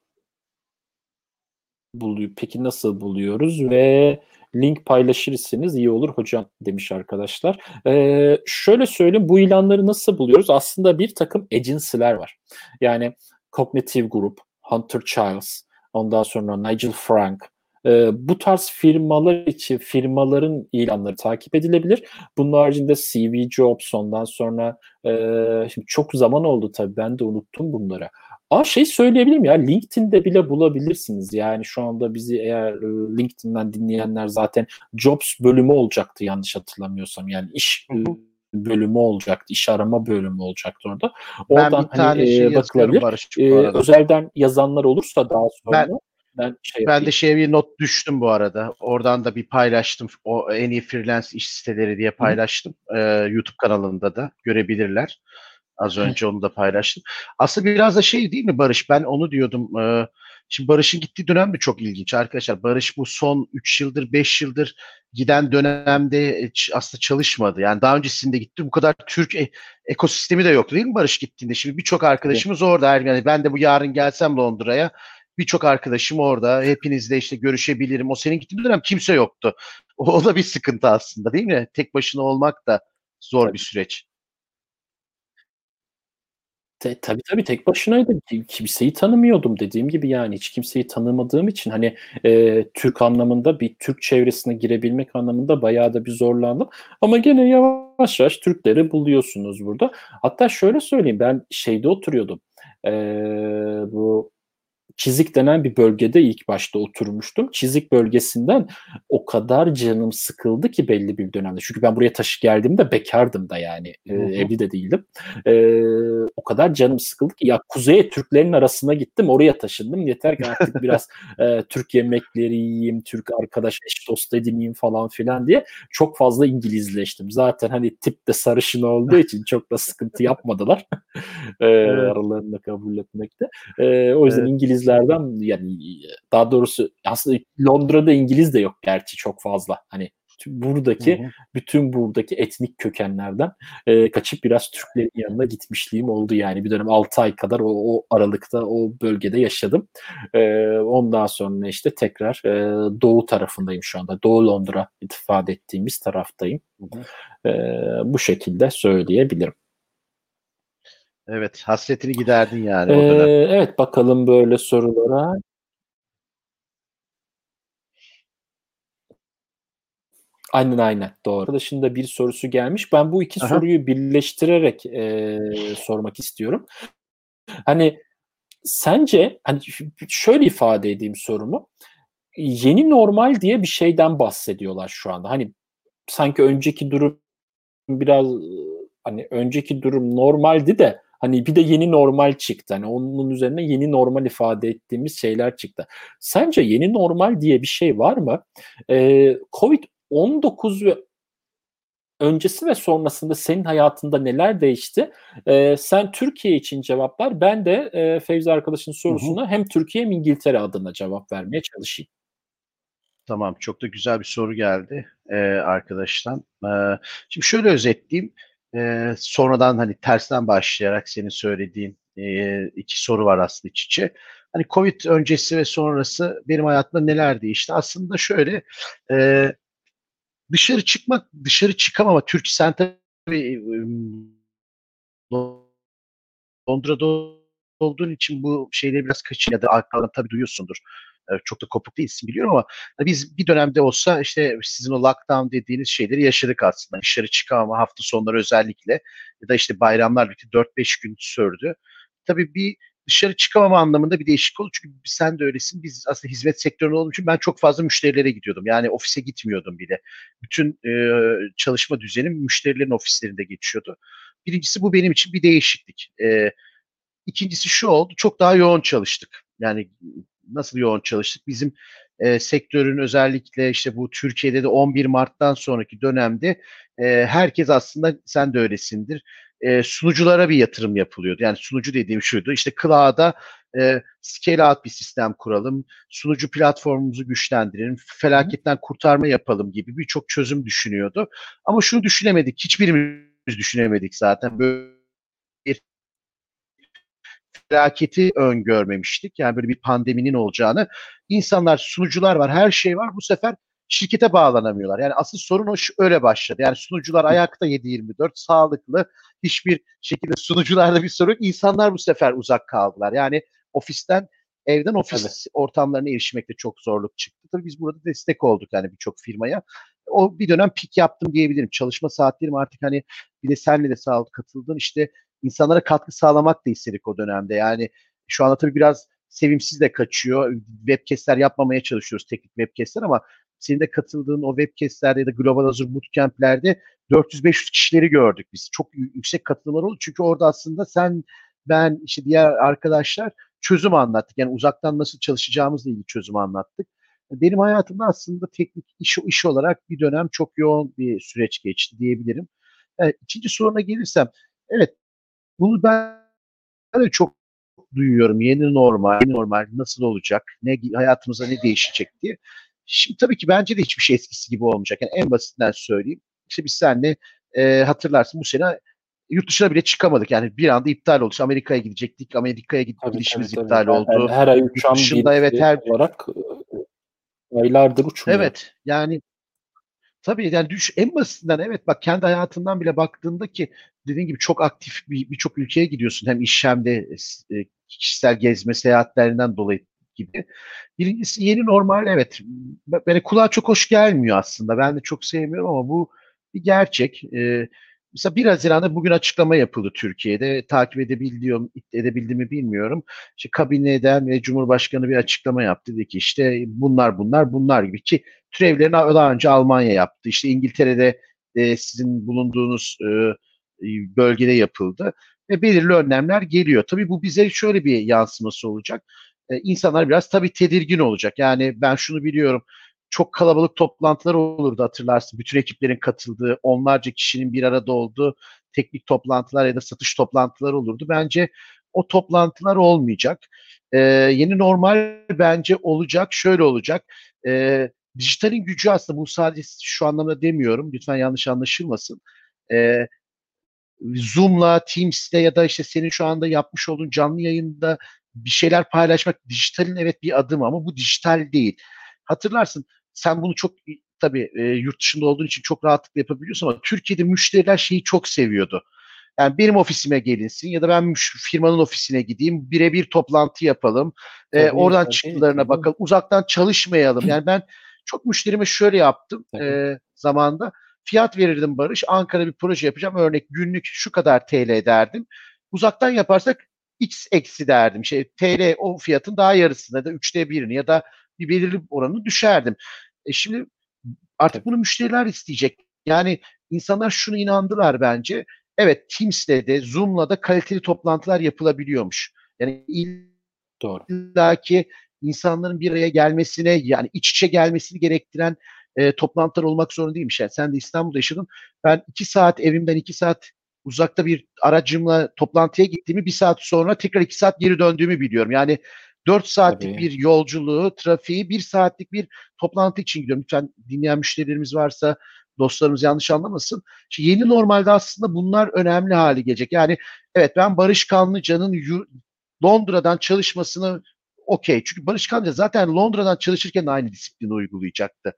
buluyor? Peki nasıl buluyoruz ve link paylaşırsınız iyi olur hocam demiş arkadaşlar. Ee, şöyle söyleyeyim bu ilanları nasıl buluyoruz? Aslında bir takım agency'ler var. Yani Cognitive Group, Hunter Childs, ondan sonra Nigel Frank, e, bu tarz firmalar için firmaların ilanları takip edilebilir. Bunun haricinde CV Jobs ondan sonra e, şimdi çok zaman oldu tabii ben de unuttum bunları. Aa şey söyleyebilirim ya LinkedIn'de bile bulabilirsiniz. Yani şu anda bizi eğer e, LinkedIn'den dinleyenler zaten Jobs bölümü olacaktı yanlış hatırlamıyorsam. Yani iş hı hı bölümü olacaktı. iş arama bölümü olacaktı orada. Oradan ben bir tane hani, şey e, bakılabilir. Barış, e, özelden yazanlar olursa daha sonra ben, ben şey Ben de şeye bir not düştüm bu arada. Oradan da bir paylaştım. O en iyi freelance iş siteleri diye paylaştım. Ee, YouTube kanalında da görebilirler. Az önce onu da paylaştım. Aslında biraz da şey değil mi Barış? Ben onu diyordum. Ee, şimdi Barış'ın gittiği dönem de çok ilginç arkadaşlar. Barış bu son 3 yıldır 5 yıldır giden dönemde aslında çalışmadı. Yani daha öncesinde gitti. Bu kadar Türk e- ekosistemi de yoktu değil mi Barış gittiğinde? Şimdi birçok arkadaşımız orada. Yani ben de bu yarın gelsem Londra'ya Birçok arkadaşım orada. Hepinizle işte görüşebilirim. O senin gittiğin dönem kimse yoktu. O, o da bir sıkıntı aslında değil mi? Tek başına olmak da zor tabii. bir süreç. Te, tabii tabii tek başınaydı. Kimseyi tanımıyordum dediğim gibi yani hiç kimseyi tanımadığım için hani e, Türk anlamında bir Türk çevresine girebilmek anlamında bayağı da bir zorlandım. Ama gene yavaş yavaş Türkleri buluyorsunuz burada. Hatta şöyle söyleyeyim ben şeyde oturuyordum. E, bu Çizik denen bir bölgede ilk başta oturmuştum. Çizik bölgesinden o kadar canım sıkıldı ki belli bir dönemde. Çünkü ben buraya taşı geldiğimde bekardım da yani. E, evli de değildim. E, o kadar canım sıkıldı ki ya kuzeye Türklerin arasına gittim oraya taşındım. Yeter ki artık biraz e, Türk yemekleri yiyeyim, Türk arkadaş eş dost edineyim falan filan diye çok fazla İngilizleştim. Zaten hani tip de sarışın olduğu için çok da sıkıntı yapmadılar. e, aralarında kabul etmekte. E, o yüzden evet. İngilizler İngilizlerden yani daha doğrusu aslında Londra'da İngiliz de yok gerçi çok fazla. Hani buradaki hı hı. bütün buradaki etnik kökenlerden e, kaçıp biraz Türklerin yanına gitmişliğim oldu yani bir dönem 6 ay kadar o, o aralıkta o bölgede yaşadım. E, ondan sonra işte tekrar e, doğu tarafındayım şu anda. Doğu Londra ifade ettiğimiz taraftayım. Hı hı. E, bu şekilde söyleyebilirim. Evet, hasretini giderdin yani ee. Evet, bakalım böyle sorulara. Aynen aynen doğru. Arkadaşın bir sorusu gelmiş. Ben bu iki Aha. soruyu birleştirerek e, sormak istiyorum. Hani sence hani şöyle ifade edeyim sorumu. Yeni normal diye bir şeyden bahsediyorlar şu anda. Hani sanki önceki durum biraz hani önceki durum normaldi de hani bir de yeni normal çıktı. Hani onun üzerine yeni normal ifade ettiğimiz şeyler çıktı. Sence yeni normal diye bir şey var mı? Ee, Covid 19 ve öncesi ve sonrasında senin hayatında neler değişti? Ee, sen Türkiye için cevaplar. Ben de e, Fevzi arkadaşın sorusuna hı hı. hem Türkiye hem İngiltere adına cevap vermeye çalışayım. Tamam, çok da güzel bir soru geldi e, arkadaştan. E, şimdi şöyle özetleyeyim. E, sonradan hani tersten başlayarak senin söylediğin e, iki soru var aslında iç içe. Hani Covid öncesi ve sonrası benim hayatımda neler değişti? Aslında şöyle e, dışarı çıkmak, dışarı çıkamama. Türk sen tabii Londra'da olduğun için bu şeyleri biraz kaçın ya da arkadan tabii duyuyorsundur. Çok da kopuk değilsin biliyorum ama biz bir dönemde olsa işte sizin o lockdown dediğiniz şeyleri yaşadık aslında. Dışarı çıkamama hafta sonları özellikle ya da işte bayramlar birlikte 4-5 gün sürdü. Tabii bir dışarı çıkamama anlamında bir değişik oldu. Çünkü sen de öylesin. Biz aslında hizmet sektöründe olduğum için ben çok fazla müşterilere gidiyordum. Yani ofise gitmiyordum bile. Bütün e, çalışma düzenim müşterilerin ofislerinde geçiyordu. Birincisi bu benim için bir değişiklik. E, ikincisi şu oldu. Çok daha yoğun çalıştık. Yani nasıl yoğun çalıştık? Bizim e, sektörün özellikle işte bu Türkiye'de de 11 Mart'tan sonraki dönemde e, herkes aslında sen de öylesindir e, sunuculara bir yatırım yapılıyordu. Yani sunucu dediğim şuydu. İşte Cloud'a e, scale out bir sistem kuralım, sunucu platformumuzu güçlendirelim, felaketten kurtarma yapalım gibi birçok çözüm düşünüyordu. Ama şunu düşünemedik, hiçbirimiz düşünemedik zaten. Böyle bir felaketi öngörmemiştik. Yani böyle bir pandeminin olacağını. İnsanlar, sunucular var, her şey var. Bu sefer şirkete bağlanamıyorlar. Yani asıl sorun o öyle başladı. Yani sunucular ayakta 7-24 sağlıklı hiçbir şekilde sunucularda bir sorun yok. İnsanlar bu sefer uzak kaldılar. Yani ofisten evden ofis evet. ortamlarına erişmekte çok zorluk çıktı. Tabii biz burada destek olduk yani birçok firmaya. O bir dönem pik yaptım diyebilirim. Çalışma saatlerim artık hani bir de senle de sağ katıldın. İşte insanlara katkı sağlamak da istedik o dönemde. Yani şu anda tabii biraz sevimsiz de kaçıyor. Webcast'ler yapmamaya çalışıyoruz teknik webcast'ler ama senin de katıldığın o webcastlerde ya da Global Azure Bootcamp'lerde 400-500 kişileri gördük biz. Çok yüksek katılımlar oldu. Çünkü orada aslında sen, ben, işte diğer arkadaşlar çözüm anlattık. Yani uzaktan nasıl çalışacağımızla ilgili çözüm anlattık. Benim hayatımda aslında teknik iş, iş olarak bir dönem çok yoğun bir süreç geçti diyebilirim. Evet, ikinci soruna gelirsem, evet bunu ben de çok duyuyorum. Yeni normal, yeni normal nasıl olacak, ne hayatımızda ne değişecek diye. Şimdi tabii ki bence de hiçbir şey eskisi gibi olmayacak. Yani en basitinden söyleyeyim. İşte biz seninle e, hatırlarsın bu sene yurt dışına bile çıkamadık. Yani bir anda iptal oldu. Amerika'ya gidecektik. Amerika'ya gidişimiz tabii, iptal tabii. oldu. Her, her ay uçan dışında evet her olarak aylardır uçmuyor. Evet. Yani tabii yani düş en basitinden evet bak kendi hayatından bile baktığında ki dediğin gibi çok aktif birçok bir ülkeye gidiyorsun. Hem iş hem de e, kişisel gezme seyahatlerinden dolayı gibi. Birincisi yeni normal evet. Böyle kulağa çok hoş gelmiyor aslında. Ben de çok sevmiyorum ama bu bir gerçek. Ee, mesela 1 Haziran'da bugün açıklama yapıldı Türkiye'de. Takip edebiliyorum, edebildiğimi bilmiyorum. İşte kabineden ve Cumhurbaşkanı bir açıklama yaptı. Dedi ki işte bunlar bunlar bunlar gibi ki türevlerini daha önce Almanya yaptı. İşte İngiltere'de e, sizin bulunduğunuz e, bölgede yapıldı ve belirli önlemler geliyor. Tabii bu bize şöyle bir yansıması olacak e, insanlar biraz tabii tedirgin olacak. Yani ben şunu biliyorum. Çok kalabalık toplantılar olurdu hatırlarsın. Bütün ekiplerin katıldığı, onlarca kişinin bir arada olduğu teknik toplantılar ya da satış toplantıları olurdu. Bence o toplantılar olmayacak. e, yeni normal bence olacak. Şöyle olacak. E, dijitalin gücü aslında bu sadece şu anlamda demiyorum. Lütfen yanlış anlaşılmasın. E, Zoom'la, Teams'le ya da işte senin şu anda yapmış olduğun canlı yayında bir şeyler paylaşmak dijitalin evet bir adım ama bu dijital değil. Hatırlarsın sen bunu çok tabii e, yurt dışında olduğun için çok rahatlıkla yapabiliyorsun ama Türkiye'de müşteriler şeyi çok seviyordu. Yani benim ofisime gelinsin ya da ben firmanın ofisine gideyim, birebir toplantı yapalım. E, tabii, e, oradan tabii, çıktılarına tabii. bakalım. Uzaktan çalışmayalım. Yani ben çok müşterime şöyle yaptım e, zamanda. Fiyat verirdim Barış. Ankara'da bir proje yapacağım. Örnek günlük şu kadar TL derdim. Uzaktan yaparsak X eksi derdim. Şey TL o fiyatın daha yarısını ya da üçte birini ya da bir belirli oranı düşerdim. E şimdi artık bunu müşteriler isteyecek. Yani insanlar şunu inandılar bence. Evet Teams'le de Zoom'la da kaliteli toplantılar yapılabiliyormuş. Yani illaki insanların bir araya gelmesine yani iç içe gelmesini gerektiren e, toplantılar olmak zorunda değilmiş. Yani sen de İstanbul'da yaşadın. Ben iki saat evimden iki saat uzakta bir aracımla toplantıya gittiğimi bir saat sonra tekrar iki saat geri döndüğümü biliyorum. Yani dört saatlik Tabii. bir yolculuğu, trafiği bir saatlik bir toplantı için gidiyorum. Lütfen dinleyen müşterilerimiz varsa dostlarımız yanlış anlamasın. Şimdi yeni normalde aslında bunlar önemli hale gelecek. Yani evet ben Barış Kanlıca'nın Londra'dan çalışmasını okey. Çünkü Barış Kanlıca zaten Londra'dan çalışırken aynı disiplini uygulayacaktı.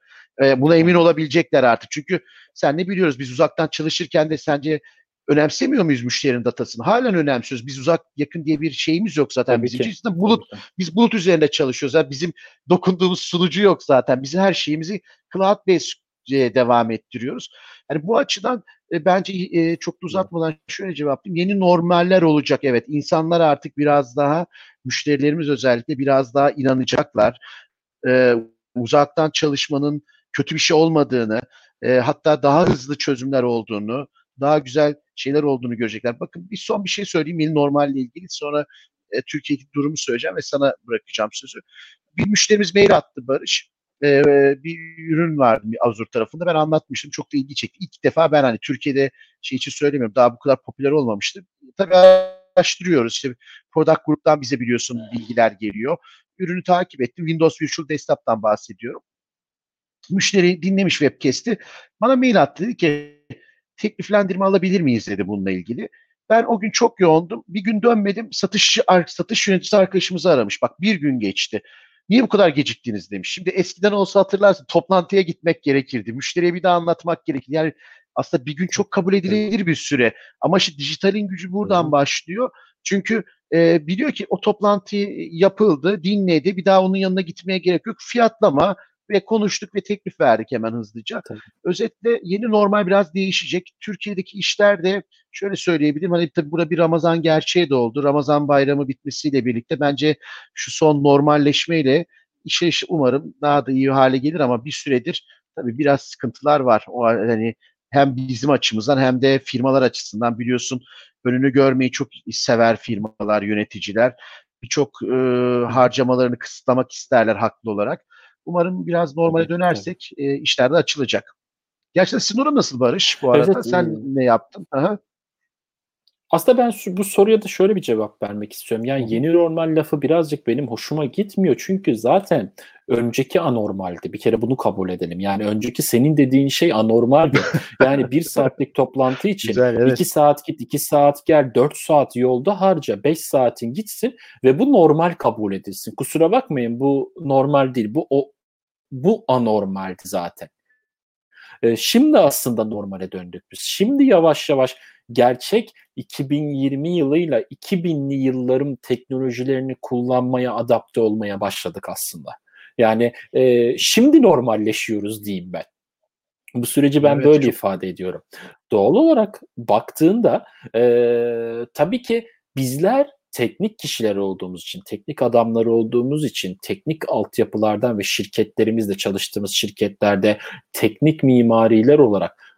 Ee, buna emin olabilecekler artık. Çünkü sen ne biliyoruz biz uzaktan çalışırken de sence önemsemiyor muyuz müşterinin datasını? Halen önemsiyoruz. Biz uzak yakın diye bir şeyimiz yok zaten Tabii bizim için. Bulut, biz bulut üzerinde çalışıyoruz. Yani bizim dokunduğumuz sunucu yok zaten. Bizim her şeyimizi cloud based devam ettiriyoruz. Yani bu açıdan e, bence e, çok da uzatmadan şöyle cevaplayayım. Yeni normaller olacak evet. İnsanlar artık biraz daha müşterilerimiz özellikle biraz daha inanacaklar. E, uzaktan çalışmanın kötü bir şey olmadığını, e, hatta daha hızlı çözümler olduğunu, daha güzel şeyler olduğunu görecekler. Bakın bir son bir şey söyleyeyim yeni normalle ilgili. Sonra e, Türkiye'deki durumu söyleyeceğim ve sana bırakacağım sözü. Bir müşterimiz mail attı Barış. E, bir ürün bir Azure tarafında. Ben anlatmıştım. Çok da ilgi çekti. İlk defa ben hani Türkiye'de şey için söylemiyorum. Daha bu kadar popüler olmamıştı. Tabii araştırıyoruz. İşte Product Group'tan bize biliyorsun bilgiler geliyor. Ürünü takip ettim. Windows Virtual Desktop'tan bahsediyorum. Müşteri dinlemiş webcast'i. Bana mail attı. Dedi ki tekliflendirme alabilir miyiz dedi bununla ilgili. Ben o gün çok yoğundum. Bir gün dönmedim. Satışçı, satış yöneticisi arkadaşımızı aramış. Bak bir gün geçti. Niye bu kadar geciktiniz demiş. Şimdi eskiden olsa hatırlarsın toplantıya gitmek gerekirdi. Müşteriye bir daha anlatmak gerekirdi. Yani aslında bir gün çok kabul edilebilir bir süre. Ama işte dijitalin gücü buradan başlıyor. Çünkü e, biliyor ki o toplantı yapıldı, dinledi. Bir daha onun yanına gitmeye gerek yok. Fiyatlama, ve konuştuk ve teklif verdik hemen hızlıca. Tabii. Özetle yeni normal biraz değişecek. Türkiye'deki işler de şöyle söyleyebilirim. Hani tabii burada bir Ramazan gerçeği de oldu. Ramazan bayramı bitmesiyle birlikte bence şu son normalleşmeyle işe iş umarım daha da iyi hale gelir ama bir süredir tabii biraz sıkıntılar var. O hani hem bizim açımızdan hem de firmalar açısından biliyorsun önünü görmeyi çok sever firmalar, yöneticiler. Birçok e, harcamalarını kısıtlamak isterler haklı olarak. Umarım biraz normale dönersek e, işler de açılacak. Gerçekten Sinora nasıl Barış bu arada? Evet, Sen e, ne yaptın? Aha. Aslında ben şu, bu soruya da şöyle bir cevap vermek istiyorum. Yani yeni normal lafı birazcık benim hoşuma gitmiyor. Çünkü zaten önceki anormaldi. Bir kere bunu kabul edelim. Yani önceki senin dediğin şey anormaldi. Yani bir saatlik toplantı için Güzel, evet. iki saat git, iki saat gel, dört saat yolda harca, beş saatin gitsin ve bu normal kabul edilsin. Kusura bakmayın bu normal değil. Bu o bu anormaldi zaten. Ee, şimdi aslında normale döndük biz. Şimdi yavaş yavaş gerçek 2020 yılıyla 2000'li yılların teknolojilerini kullanmaya adapte olmaya başladık aslında. Yani e, şimdi normalleşiyoruz diyeyim ben. Bu süreci ben evet, böyle çok... ifade ediyorum. Doğal olarak baktığında e, tabii ki bizler teknik kişiler olduğumuz için, teknik adamları olduğumuz için, teknik altyapılardan ve şirketlerimizde çalıştığımız şirketlerde teknik mimariler olarak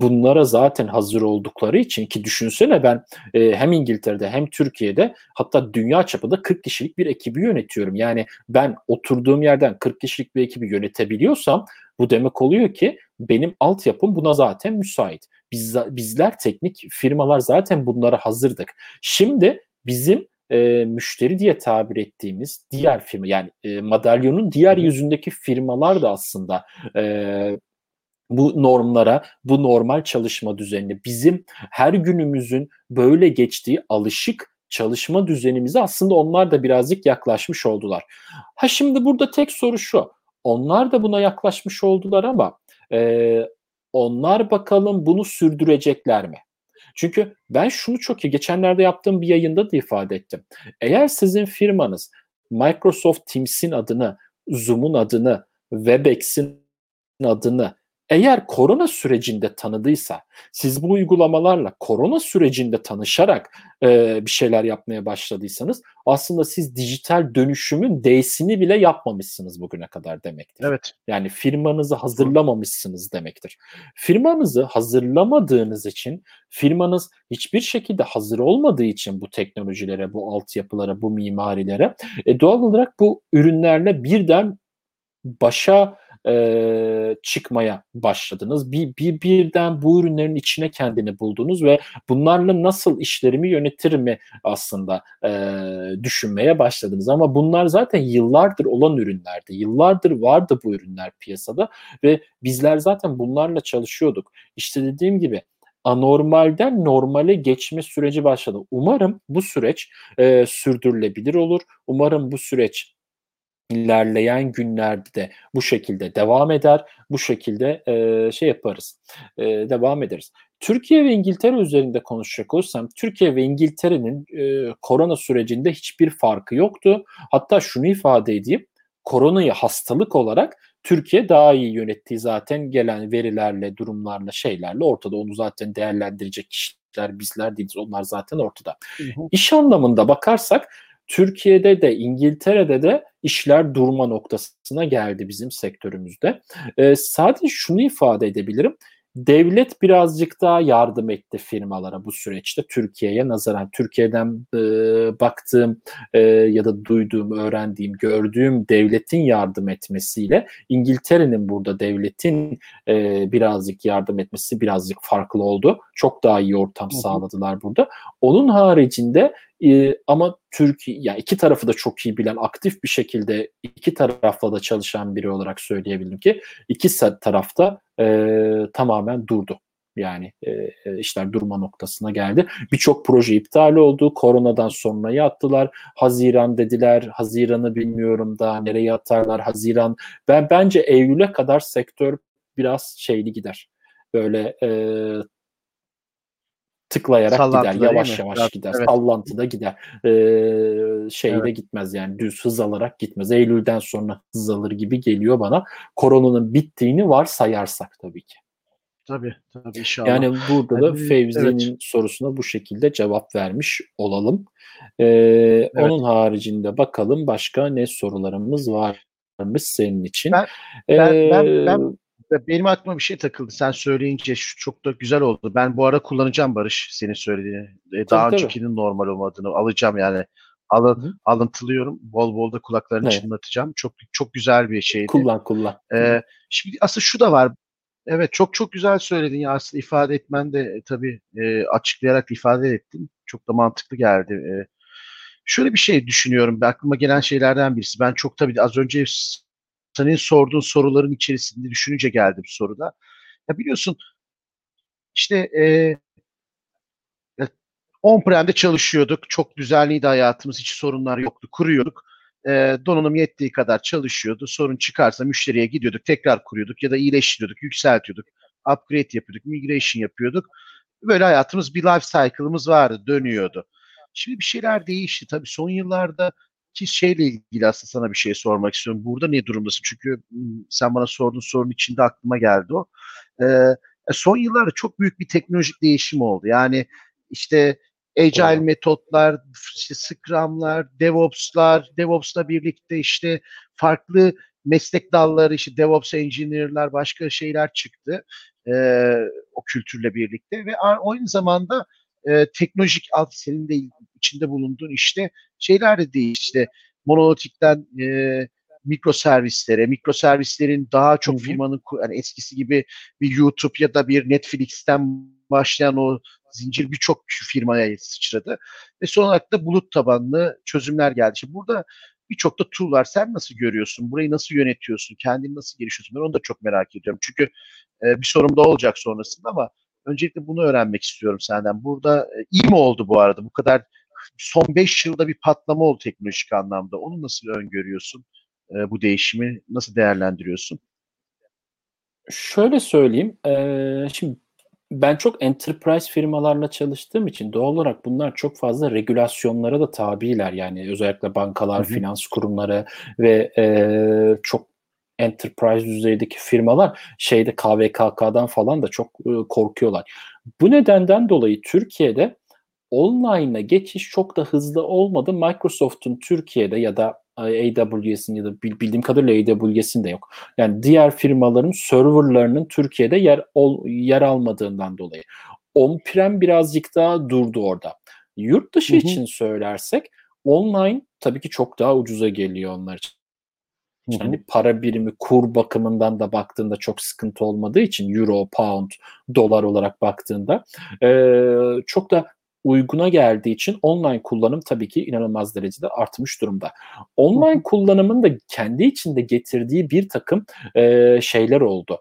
bunlara zaten hazır oldukları için ki düşünsene ben e, hem İngiltere'de hem Türkiye'de hatta dünya çapında 40 kişilik bir ekibi yönetiyorum. Yani ben oturduğum yerden 40 kişilik bir ekibi yönetebiliyorsam bu demek oluyor ki benim altyapım buna zaten müsait. Biz, bizler teknik firmalar zaten bunlara hazırdık. Şimdi bizim e, müşteri diye tabir ettiğimiz diğer firma yani e, madalyonun diğer yüzündeki firmalar da aslında e, bu normlara, bu normal çalışma düzenine, bizim her günümüzün böyle geçtiği alışık çalışma düzenimize aslında onlar da birazcık yaklaşmış oldular. Ha şimdi burada tek soru şu. Onlar da buna yaklaşmış oldular ama e, onlar bakalım bunu sürdürecekler mi? Çünkü ben şunu çok iyi geçenlerde yaptığım bir yayında da ifade ettim. Eğer sizin firmanız Microsoft Teams'in adını, Zoom'un adını, Webex'in adını eğer korona sürecinde tanıdıysa, siz bu uygulamalarla korona sürecinde tanışarak e, bir şeyler yapmaya başladıysanız aslında siz dijital dönüşümün D'sini bile yapmamışsınız bugüne kadar demektir. Evet. Yani firmanızı hazırlamamışsınız demektir. Firmanızı hazırlamadığınız için, firmanız hiçbir şekilde hazır olmadığı için bu teknolojilere, bu altyapılara, bu mimarilere e, doğal olarak bu ürünlerle birden başa e, çıkmaya başladınız. Bir, bir birden bu ürünlerin içine kendini buldunuz ve bunlarla nasıl işlerimi yönetir mi aslında e, düşünmeye başladınız. Ama bunlar zaten yıllardır olan ürünlerdi. Yıllardır vardı bu ürünler piyasada ve bizler zaten bunlarla çalışıyorduk. İşte dediğim gibi anormalden normale geçme süreci başladı. Umarım bu süreç e, sürdürülebilir olur. Umarım bu süreç ilerleyen günlerde de bu şekilde devam eder. Bu şekilde e, şey yaparız. E, devam ederiz. Türkiye ve İngiltere üzerinde konuşacak olursam Türkiye ve İngiltere'nin e, korona sürecinde hiçbir farkı yoktu. Hatta şunu ifade edeyim. Koronayı hastalık olarak Türkiye daha iyi yönettiği zaten gelen verilerle, durumlarla, şeylerle ortada. Onu zaten değerlendirecek kişiler bizler değiliz. Onlar zaten ortada. Hı hı. İş anlamında bakarsak Türkiye'de de İngiltere'de de işler durma noktasına geldi bizim sektörümüzde. E, sadece şunu ifade edebilirim. Devlet birazcık daha yardım etti firmalara bu süreçte Türkiye'ye nazaran. Türkiye'den e, baktığım e, ya da duyduğum, öğrendiğim, gördüğüm devletin yardım etmesiyle İngiltere'nin burada devletin e, birazcık yardım etmesi birazcık farklı oldu. Çok daha iyi ortam sağladılar burada. Onun haricinde ee, ama Türkiye yani iki tarafı da çok iyi bilen aktif bir şekilde iki tarafla da çalışan biri olarak söyleyebilirim ki iki tarafta e, tamamen durdu. Yani e, e, işler durma noktasına geldi. Birçok proje iptal oldu. Koronadan sonra attılar. Haziran dediler. Haziran'ı bilmiyorum da nereye atarlar. Haziran. Ben bence Eylül'e kadar sektör biraz şeyli gider. Böyle e, tıklayarak gider. Yavaş yavaş evet, gider. Evet. Sallantıda gider. Ee, şeyde evet. gitmez yani düz hız alarak gitmez. Eylül'den sonra hız alır gibi geliyor bana. Koronanın bittiğini varsayarsak tabii ki. Tabii tabii inşallah. Yani burada da yani, Fevzi'nin evet. sorusuna bu şekilde cevap vermiş olalım. Ee, evet. Onun haricinde bakalım başka ne sorularımız varmış senin için. Ben, ben, ee, ben, ben benim aklıma bir şey takıldı. Sen söyleyince şu çok da güzel oldu. Ben bu ara kullanacağım Barış senin söylediğini. E, daha tabii, öncekinin tabii. normal olmadığını alacağım yani. Alın, Hı. alıntılıyorum. Bol bol da kulaklarını evet. çınlatacağım. Çok çok güzel bir şeydi. Kullan kullan. Ee, şimdi aslında şu da var. Evet çok çok güzel söyledin ya aslında ifade etmen de e, tabii e, açıklayarak ifade ettin. Çok da mantıklı geldi. E, şöyle bir şey düşünüyorum. Aklıma gelen şeylerden birisi. Ben çok tabii az önce senin sorduğun soruların içerisinde düşününce geldi bu soruda. Ya biliyorsun işte e, on-prem'de çalışıyorduk. Çok düzenliydi hayatımız. Hiç sorunlar yoktu. Kuruyorduk. E, donanım yettiği kadar çalışıyordu. Sorun çıkarsa müşteriye gidiyorduk. Tekrar kuruyorduk ya da iyileştiriyorduk, yükseltiyorduk. Upgrade yapıyorduk, migration yapıyorduk. Böyle hayatımız bir life cycle'ımız vardı, dönüyordu. Şimdi bir şeyler değişti. Tabii son yıllarda ki şeyle ilgili aslında sana bir şey sormak istiyorum. Burada ne durumdasın? Çünkü sen bana sorduğun sorunun içinde aklıma geldi o. Ee, son yıllarda çok büyük bir teknolojik değişim oldu. Yani işte agile Doğru. metotlar, işte Scrum'lar, DevOps'lar, DevOps'la birlikte işte farklı meslek dalları, işte DevOps engineer'lar, başka şeyler çıktı e, o kültürle birlikte ve aynı zamanda e, teknolojik alt senin de içinde bulunduğun işte şeyler de değil işte monolitikten e, mikro servislere, mikro servislerin daha çok firmanın yani eskisi gibi bir YouTube ya da bir Netflix'ten başlayan o zincir birçok firmaya sıçradı. Ve son olarak da bulut tabanlı çözümler geldi. Şimdi burada birçok da tool var. Sen nasıl görüyorsun? Burayı nasıl yönetiyorsun? Kendini nasıl geliştiriyorsun? Ben onu da çok merak ediyorum. Çünkü e, bir sorum da olacak sonrasında ama öncelikle bunu öğrenmek istiyorum senden. Burada e, iyi mi oldu bu arada? Bu kadar son 5 yılda bir patlama oldu teknolojik anlamda. Onu nasıl öngörüyorsun? E, bu değişimi nasıl değerlendiriyorsun? Şöyle söyleyeyim. E, şimdi ben çok enterprise firmalarla çalıştığım için doğal olarak bunlar çok fazla regülasyonlara da tabiler. Yani özellikle bankalar, hı hı. finans kurumları ve e, çok enterprise düzeydeki firmalar şeyde KVKK'dan falan da çok e, korkuyorlar. Bu nedenden dolayı Türkiye'de online'a geçiş çok da hızlı olmadı. Microsoft'un Türkiye'de ya da AWS'in ya da bildiğim kadarıyla AWS'in de yok. Yani diğer firmaların serverlarının Türkiye'de yer ol, yer almadığından dolayı. On-prem birazcık daha durdu orada. Yurt dışı hı hı. için söylersek online tabii ki çok daha ucuza geliyor onlar için. Yani para birimi kur bakımından da baktığında çok sıkıntı olmadığı için euro, pound, dolar olarak baktığında e, çok da uyguna geldiği için online kullanım tabii ki inanılmaz derecede artmış durumda. Online kullanımın da kendi içinde getirdiği bir takım e, şeyler oldu.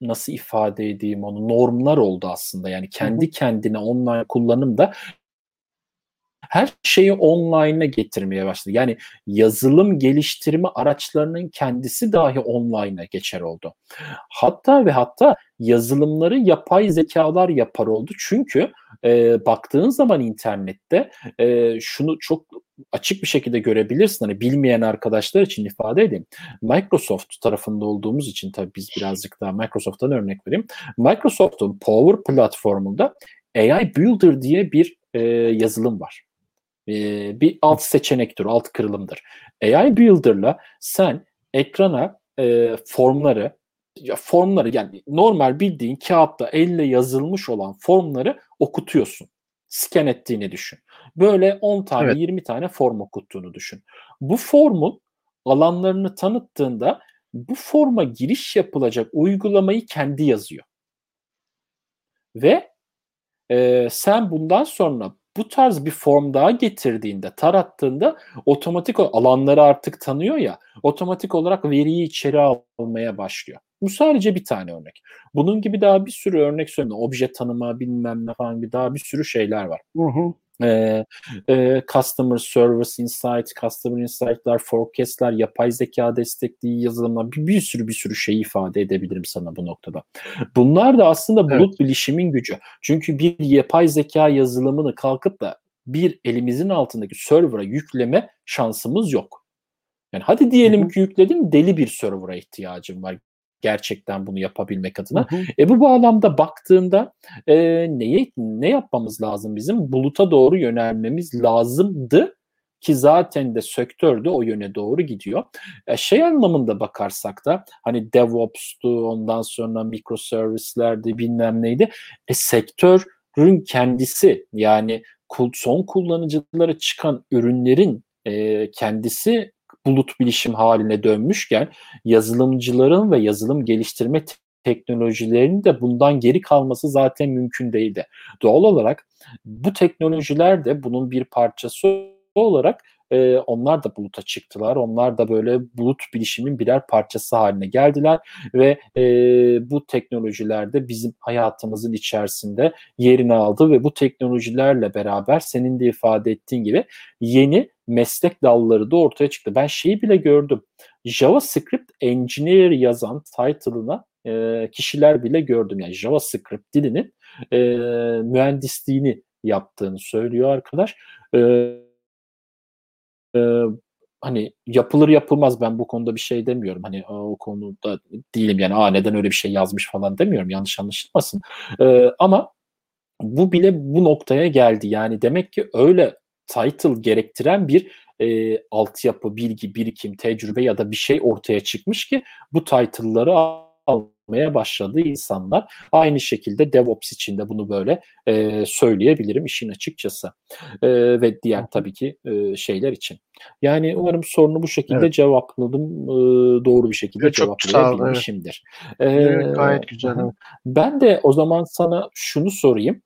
Nasıl ifade edeyim onu? Normlar oldu aslında. Yani kendi kendine online kullanım da her şeyi online'a getirmeye başladı. Yani yazılım geliştirme araçlarının kendisi dahi online'a geçer oldu. Hatta ve hatta yazılımları yapay zekalar yapar oldu. Çünkü e, baktığın zaman internette e, şunu çok açık bir şekilde görebilirsin. Hani bilmeyen arkadaşlar için ifade edeyim. Microsoft tarafında olduğumuz için tabii biz birazcık daha Microsoft'tan örnek vereyim. Microsoft'un Power platformunda AI Builder diye bir e, yazılım var e, bir alt seçenektir, alt kırılımdır. AI Builder'la sen ekrana e, formları, ya formları yani normal bildiğin kağıtta elle yazılmış olan formları okutuyorsun. Scan ettiğini düşün. Böyle 10 tane evet. 20 tane form okuttuğunu düşün. Bu formun alanlarını tanıttığında bu forma giriş yapılacak uygulamayı kendi yazıyor. Ve e, sen bundan sonra bu tarz bir form daha getirdiğinde, tarattığında otomatik alanları artık tanıyor ya, otomatik olarak veriyi içeri almaya başlıyor. Bu sadece bir tane örnek. Bunun gibi daha bir sürü örnek söyleyeyim. Obje tanıma bilmem ne falan bir daha bir sürü şeyler var. Hı hı. Ee, e, customer Service Insight, Customer Insight'lar, Forecast'lar, yapay zeka destekli yazılımlar bir, bir sürü bir sürü şey ifade edebilirim sana bu noktada. Bunlar da aslında bulut evet. bilişimin gücü. Çünkü bir yapay zeka yazılımını kalkıp da bir elimizin altındaki server'a yükleme şansımız yok. Yani hadi diyelim ki yükledim deli bir server'a ihtiyacım var gerçekten bunu yapabilmek adına. Hı hı. E bu bağlamda baktığında e, neyi ne yapmamız lazım bizim? Buluta doğru yönelmemiz lazımdı ki zaten de sektör de o yöne doğru gidiyor. E, şey anlamında bakarsak da hani DevOps'tu ondan sonra microservice'lerdi bilmem neydi. E, sektörün kendisi yani son kullanıcılara çıkan ürünlerin e, kendisi bulut bilişim haline dönmüşken yazılımcıların ve yazılım geliştirme teknolojilerinin de bundan geri kalması zaten mümkün değildi. Doğal olarak bu teknolojiler de bunun bir parçası olarak e, onlar da buluta çıktılar. Onlar da böyle bulut bilişimin birer parçası haline geldiler ve e, bu teknolojiler de bizim hayatımızın içerisinde yerini aldı ve bu teknolojilerle beraber senin de ifade ettiğin gibi yeni meslek dalları da ortaya çıktı. Ben şeyi bile gördüm. JavaScript Engineer yazan title'ına e, kişiler bile gördüm. Yani JavaScript dilinin e, mühendisliğini yaptığını söylüyor arkadaş. E, e, hani yapılır yapılmaz ben bu konuda bir şey demiyorum. Hani o konuda değilim yani Aa, neden öyle bir şey yazmış falan demiyorum. Yanlış anlaşılmasın. E, ama bu bile bu noktaya geldi. Yani demek ki öyle title gerektiren bir e, altyapı, bilgi, birikim, tecrübe ya da bir şey ortaya çıkmış ki bu title'ları almaya başladı insanlar. Aynı şekilde DevOps için de bunu böyle e, söyleyebilirim işin açıkçası. E, ve diğer tabii ki e, şeyler için. Yani umarım sorunu bu şekilde evet. cevapladım. E, doğru bir şekilde evet, cevaplayabilmişimdir. Evet. Ee, evet, gayet güzel. Ben de o zaman sana şunu sorayım.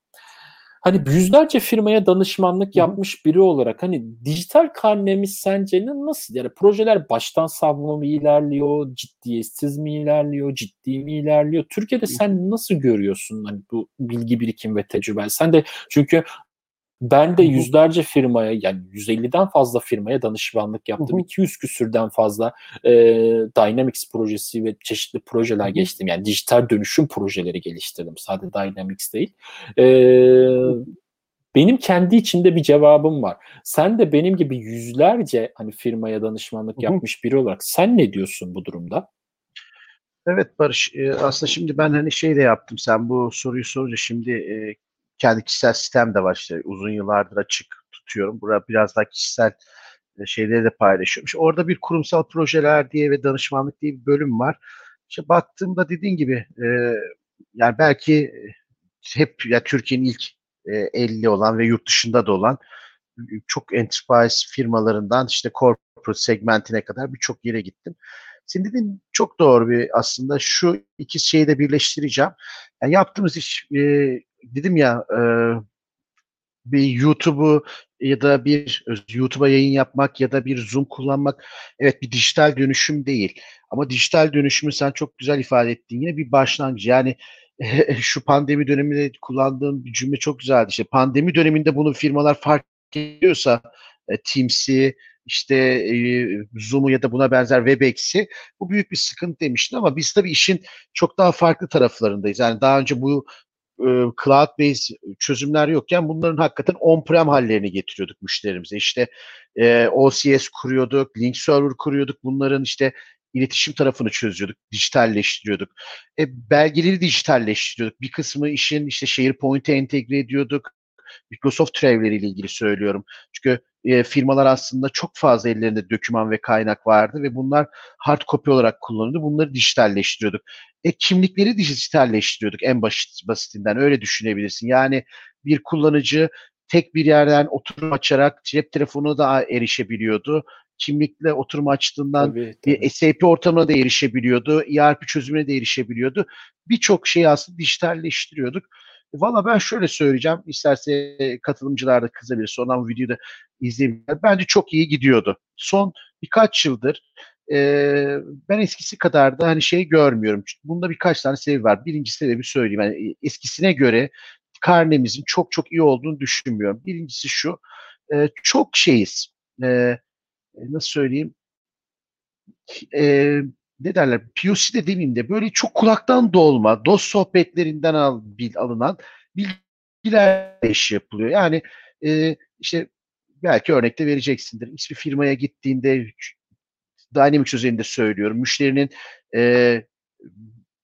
Hani yüzlerce firmaya danışmanlık yapmış biri olarak hani dijital karnemiz sence nasıl yani projeler baştan savma mı ilerliyor, ciddiyetsiz mi ilerliyor, ciddi mi ilerliyor? Türkiye'de sen nasıl görüyorsun hani bu bilgi birikim ve tecrübe? Sen de çünkü ben de yüzlerce firmaya yani 150'den fazla firmaya danışmanlık yaptım. Hı hı. 200 küsürden fazla e, Dynamics projesi ve çeşitli projeler geçtim. Yani dijital dönüşüm projeleri geliştirdim. Sadece Dynamics değil. E, benim kendi içinde bir cevabım var. Sen de benim gibi yüzlerce hani firmaya danışmanlık yapmış biri olarak sen ne diyorsun bu durumda? Evet Barış, aslında şimdi ben hani şey de yaptım. Sen bu soruyu sorunca şimdi kendi kişisel sistem de var işte uzun yıllardır açık tutuyorum. Burada biraz daha kişisel e, şeyleri de paylaşıyorum. İşte orada bir kurumsal projeler diye ve danışmanlık diye bir bölüm var. İşte baktığımda dediğin gibi e, yani belki e, hep ya Türkiye'nin ilk e, 50 olan ve yurt dışında da olan çok enterprise firmalarından işte corporate segmentine kadar birçok yere gittim. Senin dediğin çok doğru bir aslında şu iki şeyi de birleştireceğim. Yani yaptığımız iş e, dedim ya e, bir YouTube'u ya da bir YouTube'a yayın yapmak ya da bir Zoom kullanmak evet bir dijital dönüşüm değil. Ama dijital dönüşümü sen çok güzel ifade ettin. Yine bir başlangıç. Yani şu pandemi döneminde kullandığım bir cümle çok güzeldi. İşte pandemi döneminde bunu firmalar fark ediyorsa e, Teams'i, işte e, Zoom'u ya da buna benzer WebEx'i bu büyük bir sıkıntı demiştin ama biz tabii işin çok daha farklı taraflarındayız. Yani daha önce bu cloud-based çözümler yokken bunların hakikaten on-prem hallerini getiriyorduk müşterimize. İşte e, OCS kuruyorduk, link server kuruyorduk. Bunların işte iletişim tarafını çözüyorduk, dijitalleştiriyorduk. E, belgeleri dijitalleştiriyorduk. Bir kısmı işin işte SharePoint'e entegre ediyorduk. Microsoft türevleriyle ilgili söylüyorum. Çünkü e, firmalar aslında çok fazla ellerinde döküman ve kaynak vardı ve bunlar hard copy olarak kullanıldı. Bunları dijitalleştiriyorduk. E, kimlikleri dijitalleştiriyorduk en basit, basitinden öyle düşünebilirsin. Yani bir kullanıcı tek bir yerden oturum açarak cep telefonu da erişebiliyordu. Kimlikle oturum açtığından tabii, tabii. bir SAP ortamına da erişebiliyordu. ERP çözümüne de erişebiliyordu. Birçok şeyi aslında dijitalleştiriyorduk. Valla ben şöyle söyleyeceğim. İsterse katılımcılar da kızabilir. Sonradan videoyu da izleyebilirler. Bence çok iyi gidiyordu. Son birkaç yıldır e, ben eskisi kadar da hani şey görmüyorum. Bunda birkaç tane sebebi var. Birinci sebebi söyleyeyim. Yani eskisine göre karnemizin çok çok iyi olduğunu düşünmüyorum. Birincisi şu. E, çok şeyiz. E, nasıl söyleyeyim? E, ne derler POC dediğimde böyle çok kulaktan dolma, dost sohbetlerinden al, bil, alınan bilgiler iş yapılıyor. Yani e, işte belki örnekte vereceksindir. Hiçbir firmaya gittiğinde Dynamics üzerinde söylüyorum. Müşterinin e,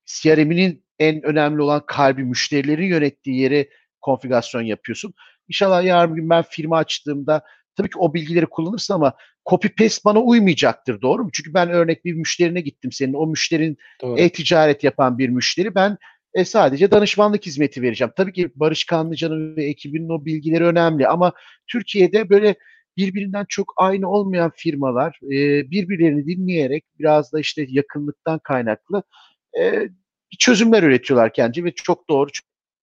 CRM'inin en önemli olan kalbi müşterilerin yönettiği yere konfigürasyon yapıyorsun. İnşallah yarın gün ben firma açtığımda tabii ki o bilgileri kullanırsın ama copy paste bana uymayacaktır doğru mu? Çünkü ben örnek bir müşterine gittim senin. O müşterin e-ticaret yapan bir müşteri. Ben e, sadece danışmanlık hizmeti vereceğim. Tabii ki Barış Kanlıca'nın ve ekibinin o bilgileri önemli ama Türkiye'de böyle birbirinden çok aynı olmayan firmalar e, birbirlerini dinleyerek biraz da işte yakınlıktan kaynaklı e, çözümler üretiyorlar kendi ve çok doğru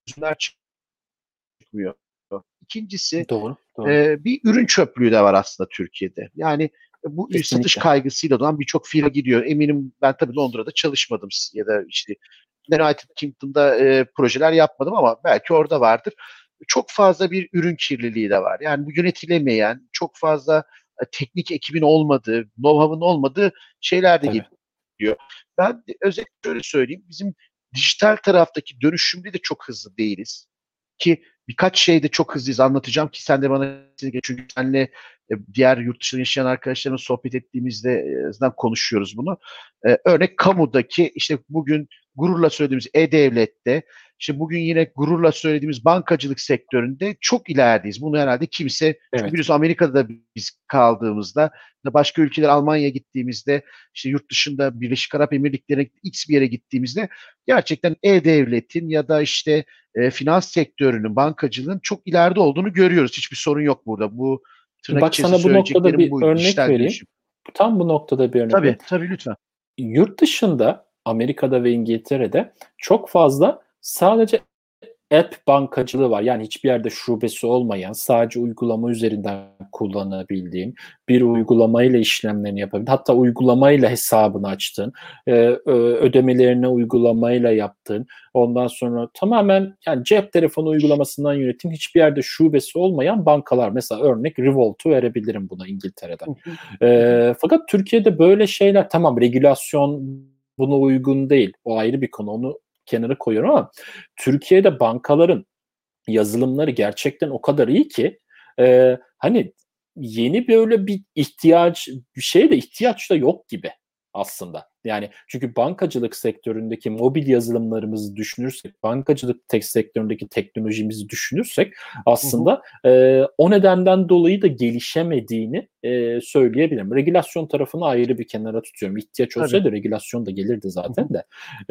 çözümler çıkmıyor. İkincisi doğru, doğru. E, bir ürün çöplüğü de var aslında Türkiye'de. Yani bu Kesinlikle. satış kaygısıyla olan birçok firma gidiyor. Eminim ben tabii Londra'da çalışmadım ya da işte United Kingdom'da e, projeler yapmadım ama belki orada vardır. Çok fazla bir ürün kirliliği de var. Yani bu yönetilemeyen, çok fazla e, teknik ekibin olmadığı, know-how'ın olmadığı şeyler de evet. Ben özellikle şöyle söyleyeyim. Bizim dijital taraftaki dönüşümde de çok hızlı değiliz. Ki birkaç şeyde çok hızlıyız anlatacağım ki sen de bana çünkü senle e, diğer yurt dışında yaşayan arkadaşlarımla sohbet ettiğimizde e, azından konuşuyoruz bunu. Ee, örnek kamudaki işte bugün gururla söylediğimiz e-devlette işte bugün yine gururla söylediğimiz bankacılık sektöründe çok ilerideyiz. Bunu herhalde kimse evet. çünkü biliyorsun Amerika'da da biz kaldığımızda başka ülkeler Almanya'ya gittiğimizde işte yurt dışında Birleşik Arap Emirlikleri'ne X bir yere gittiğimizde gerçekten e-devletin ya da işte e, finans sektörünün, bankacılığın çok ileride olduğunu görüyoruz. Hiçbir sorun yok burada. Bu tırnak Bak sana bu noktada bir bu örnek vereyim. Dönüşüm. Tam bu noktada bir örnek Tabii, vereyim. tabii lütfen. Yurt dışında Amerika'da ve İngiltere'de çok fazla sadece app bankacılığı var. Yani hiçbir yerde şubesi olmayan, sadece uygulama üzerinden kullanabildiğin, bir uygulamayla işlemlerini yapabildiğin, hatta uygulamayla hesabını açtığın, e, ödemelerini uygulamayla yaptığın, ondan sonra tamamen yani cep telefonu uygulamasından yönetim hiçbir yerde şubesi olmayan bankalar. Mesela örnek Revolt'u verebilirim buna İngiltere'den. e, fakat Türkiye'de böyle şeyler tamam regülasyon buna uygun değil. O ayrı bir konu. Onu kenara koyuyorum ama Türkiye'de bankaların yazılımları gerçekten o kadar iyi ki e, hani yeni böyle bir ihtiyaç bir şeye de ihtiyaç da yok gibi aslında. Yani çünkü bankacılık sektöründeki mobil yazılımlarımızı düşünürsek, bankacılık tek sektöründeki teknolojimizi düşünürsek aslında hı hı. E, o nedenden dolayı da gelişemediğini e, söyleyebilirim. Regülasyon tarafını ayrı bir kenara tutuyorum. İhtiyaç olsaydı Tabii. regülasyon da gelirdi zaten de.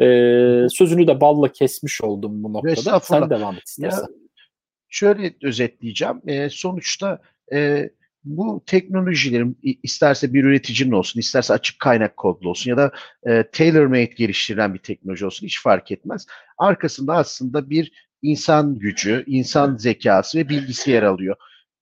E, sözünü de balla kesmiş oldum bu noktada. Sen devam et istersen. Ya, şöyle özetleyeceğim. E, sonuçta e, bu teknolojilerin isterse bir üreticinin olsun, isterse açık kaynak kodlu olsun ya da e, tailor-made geliştirilen bir teknoloji olsun hiç fark etmez. Arkasında aslında bir insan gücü, insan zekası ve bilgisi yer alıyor.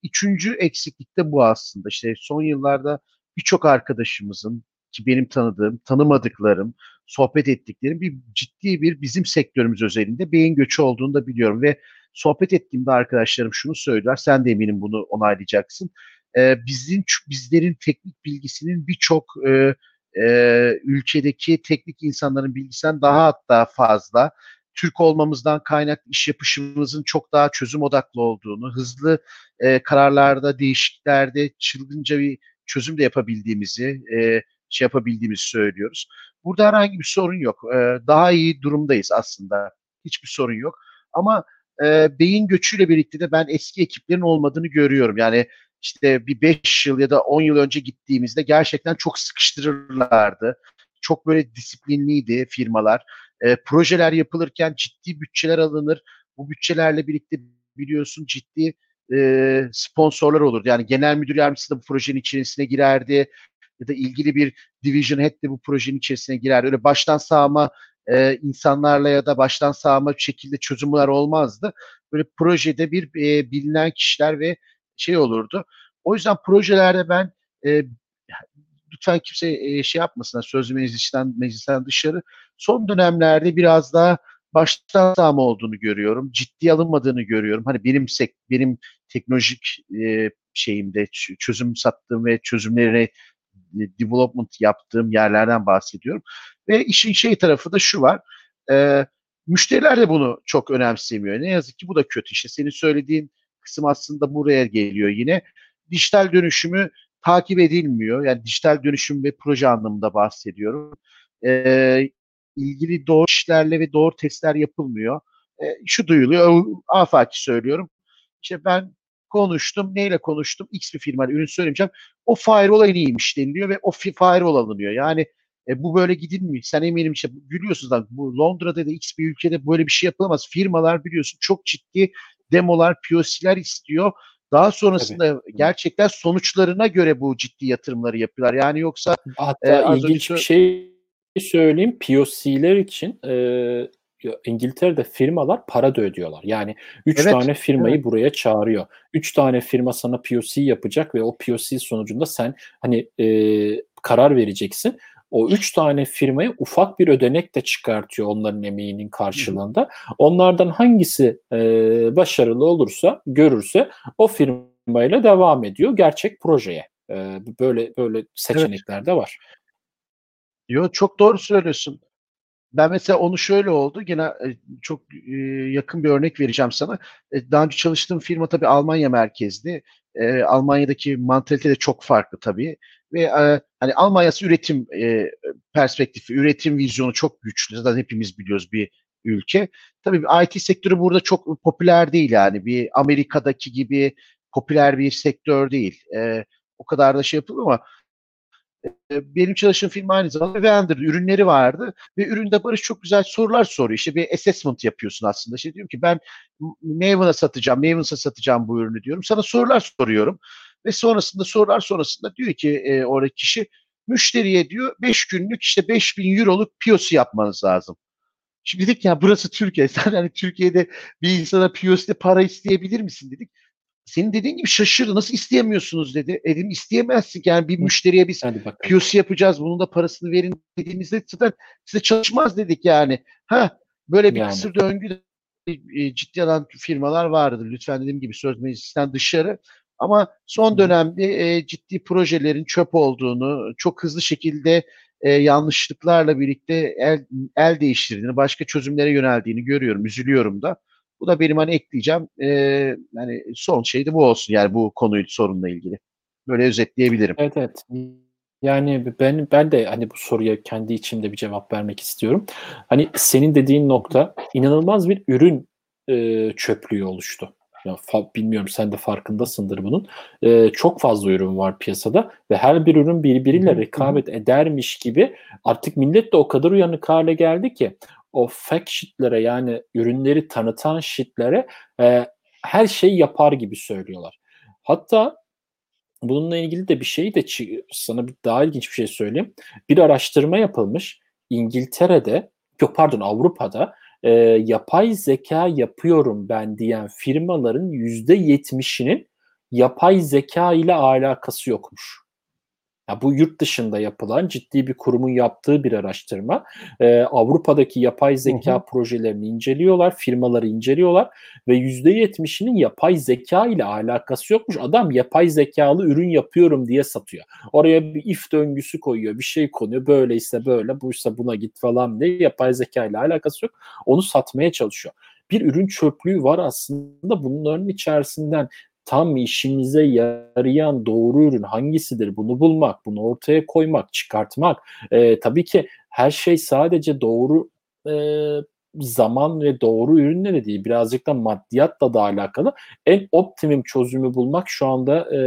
Üçüncü eksiklik de bu aslında. İşte son yıllarda birçok arkadaşımızın ki benim tanıdığım, tanımadıklarım, sohbet ettiklerim bir ciddi bir bizim sektörümüz özelinde beyin göçü olduğunu da biliyorum ve sohbet ettiğimde arkadaşlarım şunu söylüyorlar. Sen de eminim bunu onaylayacaksın e, bizim bizlerin teknik bilgisinin birçok e, e, ülkedeki teknik insanların bilgisinden daha hatta fazla. Türk olmamızdan kaynak iş yapışımızın çok daha çözüm odaklı olduğunu, hızlı e, kararlarda, değişikliklerde çılgınca bir çözüm de yapabildiğimizi, e, şey yapabildiğimizi söylüyoruz. Burada herhangi bir sorun yok. E, daha iyi durumdayız aslında. Hiçbir sorun yok. Ama e, beyin göçüyle birlikte de ben eski ekiplerin olmadığını görüyorum. Yani işte bir 5 yıl ya da 10 yıl önce gittiğimizde gerçekten çok sıkıştırırlardı. Çok böyle disiplinliydi firmalar. E, projeler yapılırken ciddi bütçeler alınır. Bu bütçelerle birlikte biliyorsun ciddi e, sponsorlar olurdu. Yani genel müdür yardımcısı da bu projenin içerisine girerdi. Ya da ilgili bir division head de bu projenin içerisine girerdi. Öyle baştan sağma e, insanlarla ya da baştan sağma şekilde çözümler olmazdı. Böyle projede bir e, bilinen kişiler ve şey olurdu. O yüzden projelerde ben e, lütfen kimse e, şey yapmasın, sözlü meclisten, meclisten dışarı. Son dönemlerde biraz daha baştan sağma olduğunu görüyorum. Ciddi alınmadığını görüyorum. Hani benim sek, benim teknolojik e, şeyimde çözüm sattığım ve çözümleri e, development yaptığım yerlerden bahsediyorum. Ve işin şey tarafı da şu var. E, müşteriler de bunu çok önemsemiyor. Ne yazık ki bu da kötü. İşte senin söylediğin kısım aslında buraya geliyor yine. Dijital dönüşümü takip edilmiyor. Yani dijital dönüşüm ve proje anlamında bahsediyorum. Ee, ilgili doğru işlerle ve doğru testler yapılmıyor. Ee, şu duyuluyor, afaki söylüyorum. İşte ben konuştum, neyle konuştum? X bir firma, ürün söylemeyeceğim. O firewall en iyiymiş deniliyor ve o firewall alınıyor. Yani e, bu böyle gidilmiyor. Sen eminim işte biliyorsunuz da bu Londra'da da X bir ülkede böyle bir şey yapılamaz. Firmalar biliyorsun çok ciddi demolar, POC'ler istiyor. Daha sonrasında Tabii. gerçekten sonuçlarına göre bu ciddi yatırımları yapıyorlar. Yani yoksa hatta e, ilginç bir şey söyleyeyim. POC'ler için e, İngiltere'de firmalar para da ödüyorlar. Yani 3 evet, tane firmayı evet. buraya çağırıyor. 3 tane firma sana POC yapacak ve o POC sonucunda sen hani e, karar vereceksin o üç tane firmaya ufak bir ödenek de çıkartıyor onların emeğinin karşılığında. Onlardan hangisi e, başarılı olursa, görürse o firmayla devam ediyor gerçek projeye. E, böyle böyle seçenekler evet. de var. Yo çok doğru söylüyorsun. Ben mesela onu şöyle oldu. Gene e, çok e, yakın bir örnek vereceğim sana. E, daha önce çalıştığım firma tabii Almanya merkezli. Almanya'daki mantalite de çok farklı tabii ve e, hani Almanya'sı üretim e, perspektifi, üretim vizyonu çok güçlü. Zaten hepimiz biliyoruz bir ülke. Tabii IT sektörü burada çok popüler değil yani. Bir Amerika'daki gibi popüler bir sektör değil. E, o kadar da şey yapılır ama benim çalıştığım firma aynı zamanda vendor ürünleri vardı ve üründe Barış çok güzel sorular soruyor. İşte bir assessment yapıyorsun aslında. İşte diyorum ki ben Maven'a satacağım, Maven'a satacağım bu ürünü diyorum. Sana sorular soruyorum. Ve sonrasında sorular sonrasında diyor ki e, oradaki kişi müşteriye diyor 5 günlük işte 5000 euroluk POC yapmanız lazım. Şimdi dedik ya burası Türkiye. Sen hani Türkiye'de bir insana POS'te para isteyebilir misin dedik. Senin dediğin gibi şaşırdı. Nasıl isteyemiyorsunuz dedi. E dedim isteyemezsin yani bir müşteriye biz POC yapacağız. Bunun da parasını verin dediğimizde zaten size çalışmaz dedik yani. Ha böyle bir yani. kısır döngü e, ciddi alan firmalar vardı. Lütfen dediğim gibi söz meclisinden dışarı. Ama son dönemde e, ciddi projelerin çöp olduğunu, çok hızlı şekilde e, yanlışlıklarla birlikte el, el değiştirdiğini, başka çözümlere yöneldiğini görüyorum, üzülüyorum da. Bu da benim hani ekleyeceğim e, yani son şey de bu olsun yani bu konuyu sorunla ilgili. Böyle özetleyebilirim. Evet evet. Yani ben ben de hani bu soruya kendi içimde bir cevap vermek istiyorum. Hani senin dediğin nokta inanılmaz bir ürün e, çöplüğü oluştu. Ya, fa, bilmiyorum sen de farkındasındır bunun. E, çok fazla ürün var piyasada ve her bir ürün birbiriyle rekabet edermiş gibi artık millet de o kadar uyanık hale geldi ki o fact sheetlere yani ürünleri tanıtan sheetlere e, her şeyi yapar gibi söylüyorlar. Hatta bununla ilgili de bir şey de sana bir daha ilginç bir şey söyleyeyim. Bir araştırma yapılmış İngiltere'de yok pardon Avrupa'da e, yapay zeka yapıyorum ben diyen firmaların yüzde yetmişinin yapay zeka ile alakası yokmuş. Ya bu yurt dışında yapılan ciddi bir kurumun yaptığı bir araştırma. Ee, Avrupa'daki yapay zeka hı hı. projelerini inceliyorlar, firmaları inceliyorlar ve %70'inin yapay zeka ile alakası yokmuş. Adam yapay zekalı ürün yapıyorum diye satıyor. Oraya bir if döngüsü koyuyor, bir şey konuyor. Böyleyse böyle, buysa buna git falan diye yapay zeka ile alakası yok. Onu satmaya çalışıyor bir ürün çöplüğü var aslında bunların içerisinden tam işinize yarayan doğru ürün hangisidir bunu bulmak, bunu ortaya koymak, çıkartmak. E, tabii ki her şey sadece doğru e, zaman ve doğru ürünle de değil birazcık da maddiyatla da alakalı. En optimum çözümü bulmak şu anda e,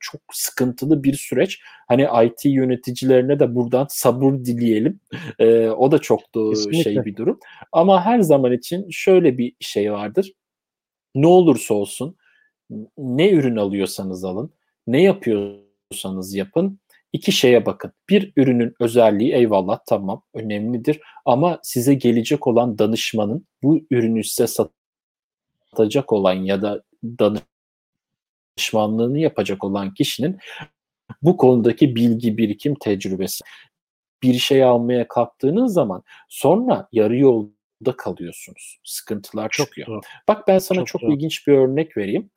çok sıkıntılı bir süreç. Hani IT yöneticilerine de buradan sabır dileyelim. E, o da çok da şey bir durum. Ama her zaman için şöyle bir şey vardır. Ne olursa olsun ne ürün alıyorsanız alın, ne yapıyorsanız yapın. İki şeye bakın. Bir ürünün özelliği eyvallah tamam önemlidir ama size gelecek olan danışmanın bu ürünü size satacak olan ya da danışmanlığını yapacak olan kişinin bu konudaki bilgi birikim tecrübesi. Bir şey almaya kalktığınız zaman sonra yarı yol da kalıyorsunuz. Sıkıntılar çok çıkıyor. Doğru. Bak ben sana çok, çok ilginç bir örnek vereyim.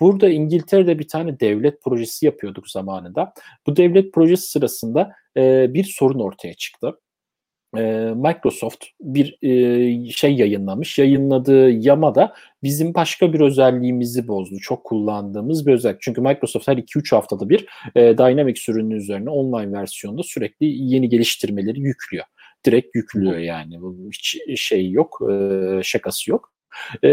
Burada İngiltere'de bir tane devlet projesi yapıyorduk zamanında. Bu devlet projesi sırasında e, bir sorun ortaya çıktı. E, Microsoft bir e, şey yayınlamış. Yayınladığı yamada bizim başka bir özelliğimizi bozdu. Çok kullandığımız bir özellik. Çünkü Microsoft her 2-3 haftada bir e, Dynamics ürünü üzerine online versiyonda sürekli yeni geliştirmeleri yüklüyor direkt yüklüyor yani. Hiç şey yok, e, şakası yok. E,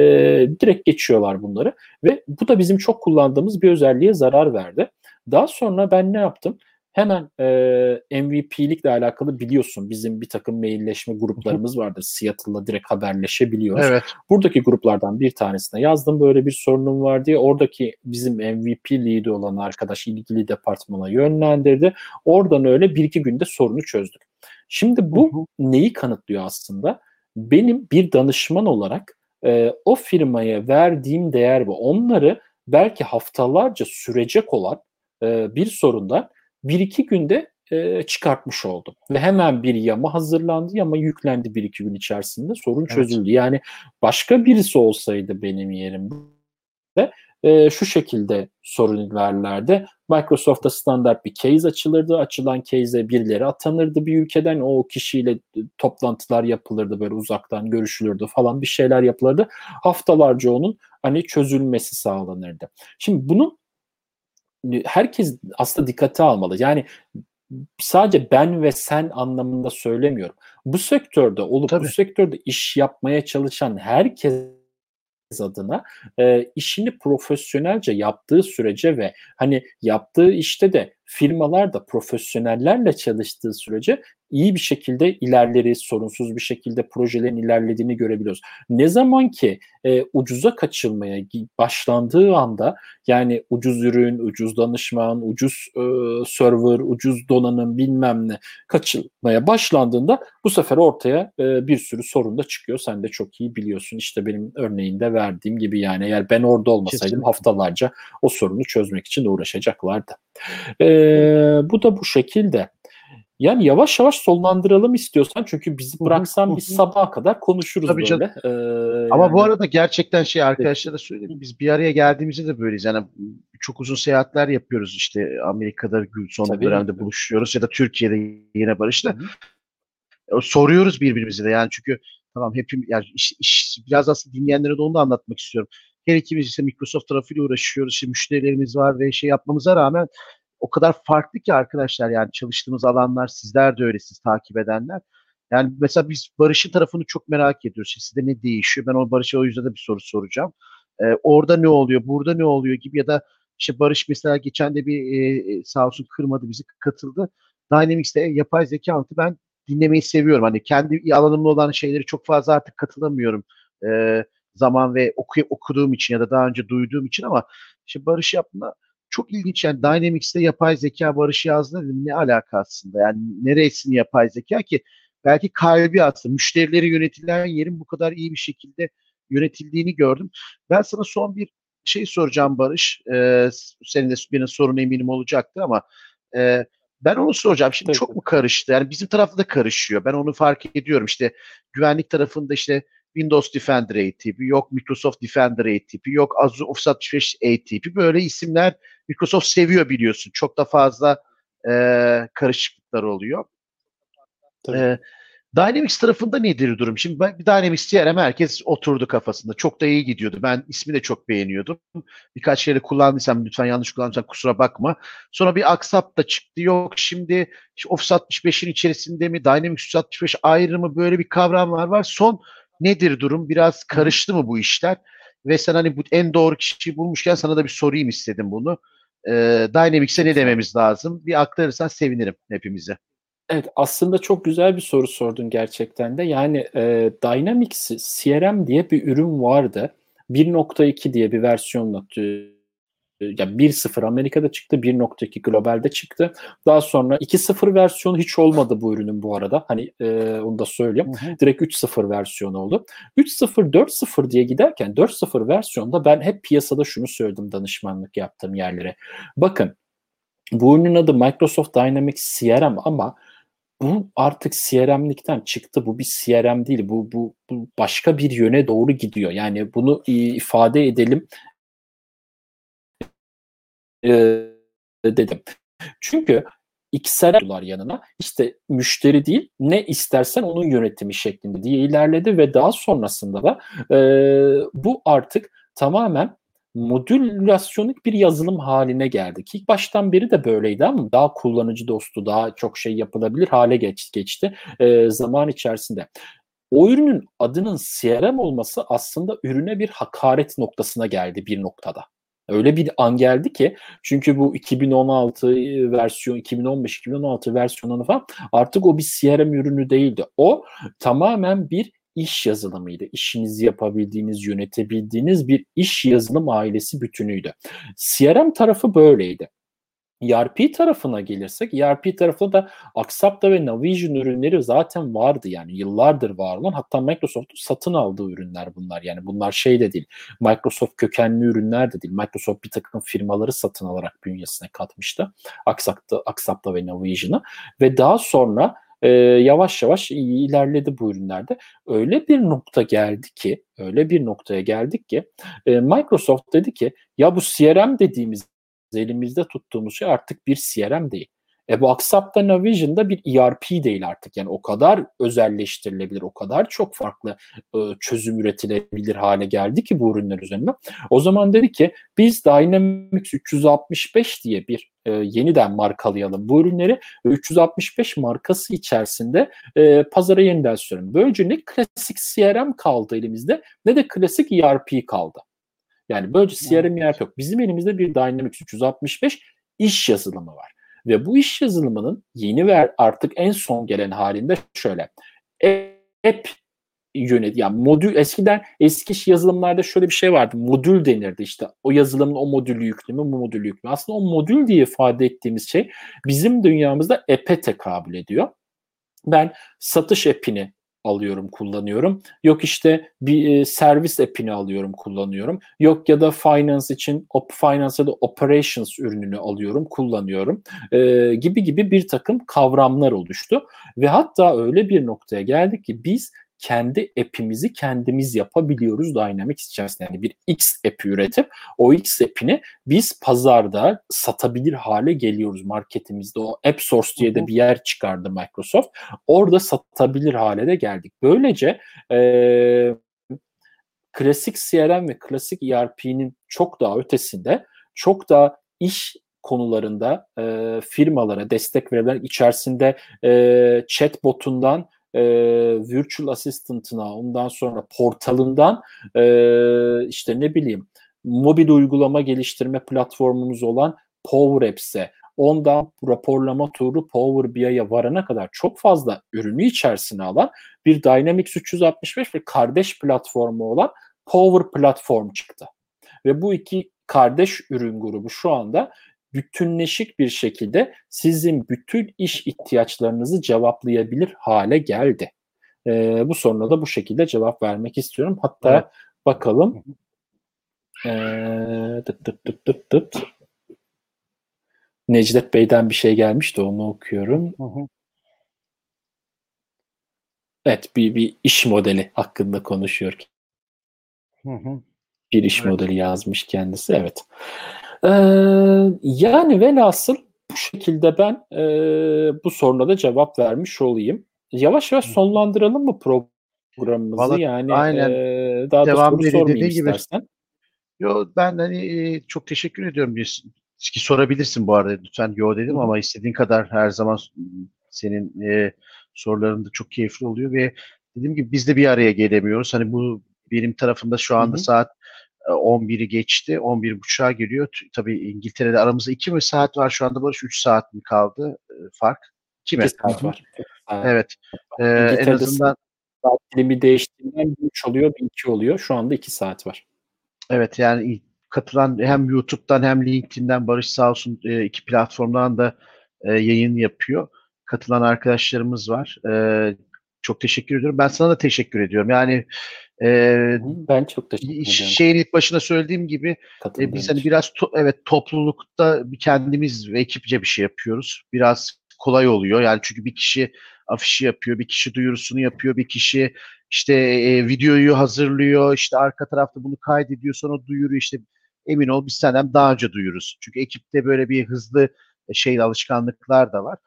direkt geçiyorlar bunları ve bu da bizim çok kullandığımız bir özelliğe zarar verdi. Daha sonra ben ne yaptım? Hemen e, MVP'likle alakalı biliyorsun bizim bir takım mailleşme gruplarımız vardır. Seattle'la direkt haberleşebiliyoruz. Evet. Buradaki gruplardan bir tanesine yazdım böyle bir sorunum var diye. Oradaki bizim MVP lead'i olan arkadaş ilgili departmana yönlendirdi. Oradan öyle bir iki günde sorunu çözdük. Şimdi bu hı hı. neyi kanıtlıyor aslında? Benim bir danışman olarak e, o firmaya verdiğim değer bu. Onları belki haftalarca sürecek olan e, bir sorundan bir iki günde e, çıkartmış oldum. Ve hemen bir yama hazırlandı, yama yüklendi bir iki gün içerisinde sorun evet. çözüldü. Yani başka birisi olsaydı benim yerimde e, şu şekilde sorun ilerlerdi. Microsoft'ta standart bir case açılırdı. Açılan case'e birileri atanırdı bir ülkeden. O kişiyle toplantılar yapılırdı böyle uzaktan görüşülürdü falan bir şeyler yapılırdı. Haftalarca onun hani çözülmesi sağlanırdı. Şimdi bunu herkes aslında dikkate almalı. Yani sadece ben ve sen anlamında söylemiyorum. Bu sektörde olup Tabii. bu sektörde iş yapmaya çalışan herkes adına. E, işini profesyonelce yaptığı sürece ve hani yaptığı işte de firmalar da profesyonellerle çalıştığı sürece iyi bir şekilde ilerleri, sorunsuz bir şekilde projelerin ilerlediğini görebiliyoruz. Ne zaman ki e, ucuza kaçılmaya başlandığı anda yani ucuz ürün, ucuz danışman, ucuz e, server, ucuz donanım bilmem ne kaçılmaya başlandığında bu sefer ortaya e, bir sürü sorun da çıkıyor. Sen de çok iyi biliyorsun. İşte benim örneğinde verdiğim gibi yani eğer ben orada olmasaydım Kesinlikle. haftalarca o sorunu çözmek için uğraşacaklardı. E, bu da bu şekilde. Yani yavaş yavaş sonlandıralım istiyorsan çünkü bizi bıraksan biz sabaha kadar konuşuruz Tabii böyle. Ee, Ama yani... bu arada gerçekten şey arkadaşlara söyleyeyim biz bir araya geldiğimizde de böyleyiz. Yani çok uzun seyahatler yapıyoruz işte Amerika'da son Tabii. dönemde buluşuyoruz ya da Türkiye'de yine Barış'la. Hı. Soruyoruz birbirimize de yani çünkü tamam hepim yani iş, iş, biraz aslında dinleyenlere de onu da anlatmak istiyorum. Her ikimiz işte Microsoft tarafıyla uğraşıyoruz. İşte müşterilerimiz var ve şey yapmamıza rağmen o kadar farklı ki arkadaşlar yani çalıştığımız alanlar sizler de öyle siz takip edenler. Yani mesela biz Barış'ın tarafını çok merak ediyoruz. Sizde ne değişiyor? Ben o Barış'a o yüzden de bir soru soracağım. Ee, orada ne oluyor? Burada ne oluyor gibi ya da işte Barış mesela geçen de bir e, e sağ olsun kırmadı bizi katıldı. Dynamics'te yapay zeka altı ben dinlemeyi seviyorum. Hani kendi alanımda olan şeyleri çok fazla artık katılamıyorum. Ee, zaman ve oku, okuduğum için ya da daha önce duyduğum için ama işte Barış yapma çok ilginç yani Dynamics'te yapay zeka barışı yazdı dedim ne alaka aslında yani neresini yapay zeka ki belki kalbi aslında müşterileri yönetilen yerin bu kadar iyi bir şekilde yönetildiğini gördüm. Ben sana son bir şey soracağım Barış. Ee, senin de benim sorun eminim olacaktı ama e, ben onu soracağım. Şimdi Peki. çok mu karıştı? Yani bizim tarafta da karışıyor. Ben onu fark ediyorum. İşte güvenlik tarafında işte Windows Defender A tipi, yok Microsoft Defender A tipi, yok Azure Office 65 A tipi böyle isimler Microsoft seviyor biliyorsun. Çok da fazla e, karışıklıklar oluyor. Tabii. E, Dynamics tarafında nedir durum? Şimdi ben, bir Dynamics CRM herkes oturdu kafasında. Çok da iyi gidiyordu. Ben ismi de çok beğeniyordum. Birkaç yere kullandıysam lütfen yanlış kullandıysam kusura bakma. Sonra bir Aksap da çıktı. Yok şimdi işte Office 65'in içerisinde mi Dynamics 365 ayrı mı böyle bir kavramlar var. Son nedir durum? Biraz karıştı mı bu işler? Ve sen hani bu en doğru kişiyi bulmuşken sana da bir sorayım istedim bunu. Ee, Dynamics'e ne dememiz lazım? Bir aktarırsan sevinirim hepimize. Evet aslında çok güzel bir soru sordun gerçekten de. Yani e, Dynamics CRM diye bir ürün vardı. 1.2 diye bir versiyonla ya 1.0 Amerika'da çıktı, 1.2 globalde çıktı. Daha sonra 2.0 versiyonu hiç olmadı bu ürünün bu arada. Hani e, onu da söyleyeyim. Hı hı. Direkt 3.0 versiyonu oldu. 3.0 4.0 diye giderken 4.0 versiyonda ben hep piyasada şunu söyledim danışmanlık yaptığım yerlere. Bakın bu ürünün adı Microsoft Dynamics CRM ama bu artık CRM'likten çıktı. Bu bir CRM değil. Bu, bu, bu başka bir yöne doğru gidiyor. Yani bunu ifade edelim e, dedim. Çünkü XR yanına işte müşteri değil ne istersen onun yönetimi şeklinde diye ilerledi ve daha sonrasında da e, bu artık tamamen modülasyonik bir yazılım haline geldik. İlk baştan beri de böyleydi ama daha kullanıcı dostu, daha çok şey yapılabilir hale geç, geçti e, zaman içerisinde. O ürünün adının CRM olması aslında ürüne bir hakaret noktasına geldi bir noktada. Öyle bir an geldi ki çünkü bu 2016 versiyon 2015-2016 versiyonu falan artık o bir CRM ürünü değildi. O tamamen bir iş yazılımıydı. İşinizi yapabildiğiniz, yönetebildiğiniz bir iş yazılım ailesi bütünüydü. CRM tarafı böyleydi. ERP tarafına gelirsek, ERP tarafında da Axapta ve Navision ürünleri zaten vardı yani yıllardır var olan. Hatta Microsoft'un satın aldığı ürünler bunlar. Yani bunlar şey de değil Microsoft kökenli ürünler de değil. Microsoft bir takım firmaları satın alarak bünyesine katmıştı Axapta, Axapta ve Navision'ı. Ve daha sonra e, yavaş yavaş ilerledi bu ürünlerde. Öyle bir nokta geldi ki, öyle bir noktaya geldik ki e, Microsoft dedi ki ya bu CRM dediğimiz elimizde tuttuğumuz şey artık bir CRM değil. E bu Axapta Navision'da bir ERP değil artık. Yani o kadar özelleştirilebilir, o kadar çok farklı e, çözüm üretilebilir hale geldi ki bu ürünler üzerinden. O zaman dedi ki biz Dynamics 365 diye bir e, yeniden markalayalım bu ürünleri ve 365 markası içerisinde e, pazara yeniden sürelim. Böylece ne klasik CRM kaldı elimizde ne de klasik ERP kaldı. Yani böylece CRM ERP yok. Bizim elimizde bir Dynamics 365 iş yazılımı var. Ve bu iş yazılımının yeni ve artık en son gelen halinde şöyle. App yönet yani modül eskiden eski yazılımlarda şöyle bir şey vardı. Modül denirdi işte. O yazılımın o modülü yüklü mü, bu modülü yüklü mü? Aslında o modül diye ifade ettiğimiz şey bizim dünyamızda app'e tekabül ediyor. Ben satış app'ini alıyorum, kullanıyorum. Yok işte bir e, servis app'ini alıyorum, kullanıyorum. Yok ya da finance için op, finance ya da operations ürününü alıyorum, kullanıyorum. E, gibi gibi bir takım kavramlar oluştu. Ve hatta öyle bir noktaya geldik ki biz kendi app'imizi kendimiz yapabiliyoruz Dynamics içerisinde. Yani bir X app üretip o X app'ini biz pazarda satabilir hale geliyoruz marketimizde. O App Source diye de bir yer çıkardı Microsoft. Orada satabilir hale de geldik. Böylece e, klasik CRM ve klasik ERP'nin çok daha ötesinde çok daha iş konularında e, firmalara destek verilen içerisinde e, chatbotundan e, virtual assistant'ına ondan sonra portalından e, işte ne bileyim mobil uygulama geliştirme platformumuz olan Power Apps'e ondan raporlama turu Power BI'ye varana kadar çok fazla ürünü içerisine alan bir Dynamics 365 ve kardeş platformu olan Power Platform çıktı. Ve bu iki kardeş ürün grubu şu anda bütünleşik bir şekilde sizin bütün iş ihtiyaçlarınızı cevaplayabilir hale geldi. E, bu soruna da bu şekilde cevap vermek istiyorum. Hatta evet. bakalım. E, dıt dıt dıt dıt dıt. Necdet Bey'den bir şey gelmiş de onu okuyorum. Hı hı. Evet bir, bir iş modeli hakkında konuşuyor. Hı hı. Bir iş evet. modeli yazmış kendisi. Evet. Ee, yani velhasıl bu şekilde ben e, bu soruna da cevap vermiş olayım. Yavaş yavaş sonlandıralım mı programımızı? Vallahi, yani aynen. E, daha Devam da soru sormayayım istersen. Gibi. Yo, ben hani çok teşekkür ediyorum. Ki sorabilirsin bu arada lütfen yo dedim ama istediğin kadar her zaman senin e, soruların da çok keyifli oluyor ve dediğim gibi biz de bir araya gelemiyoruz. Hani bu benim tarafımda şu anda Hı-hı. saat 11'i geçti. 11.30'a giriyor. Tabii İngiltere'de aramızda 2 mi saat var şu anda Barış? 3 saat mi kaldı fark? 2 mi? saat var. Evet. Ee, en azından saat dilimi değiştiğinden 3 oluyor, 2 oluyor. Şu anda 2 saat var. Evet yani katılan hem YouTube'dan hem LinkedIn'den Barış sağ olsun iki platformdan da yayın yapıyor. Katılan arkadaşlarımız var. Çok teşekkür ediyorum. Ben sana da teşekkür ediyorum. Yani ee, ben çok teşekkür ederim. Şeyin ilk başına söylediğim gibi e, biz hani biraz to- evet toplulukta bir kendimiz ve ekipçe bir şey yapıyoruz. Biraz kolay oluyor. Yani çünkü bir kişi afişi yapıyor, bir kişi duyurusunu yapıyor, bir kişi işte e, videoyu hazırlıyor, işte arka tarafta bunu kaydediyor, sonra duyuruyor işte emin ol biz senden daha önce duyuruz. Çünkü ekipte böyle bir hızlı e, şey alışkanlıklar da var.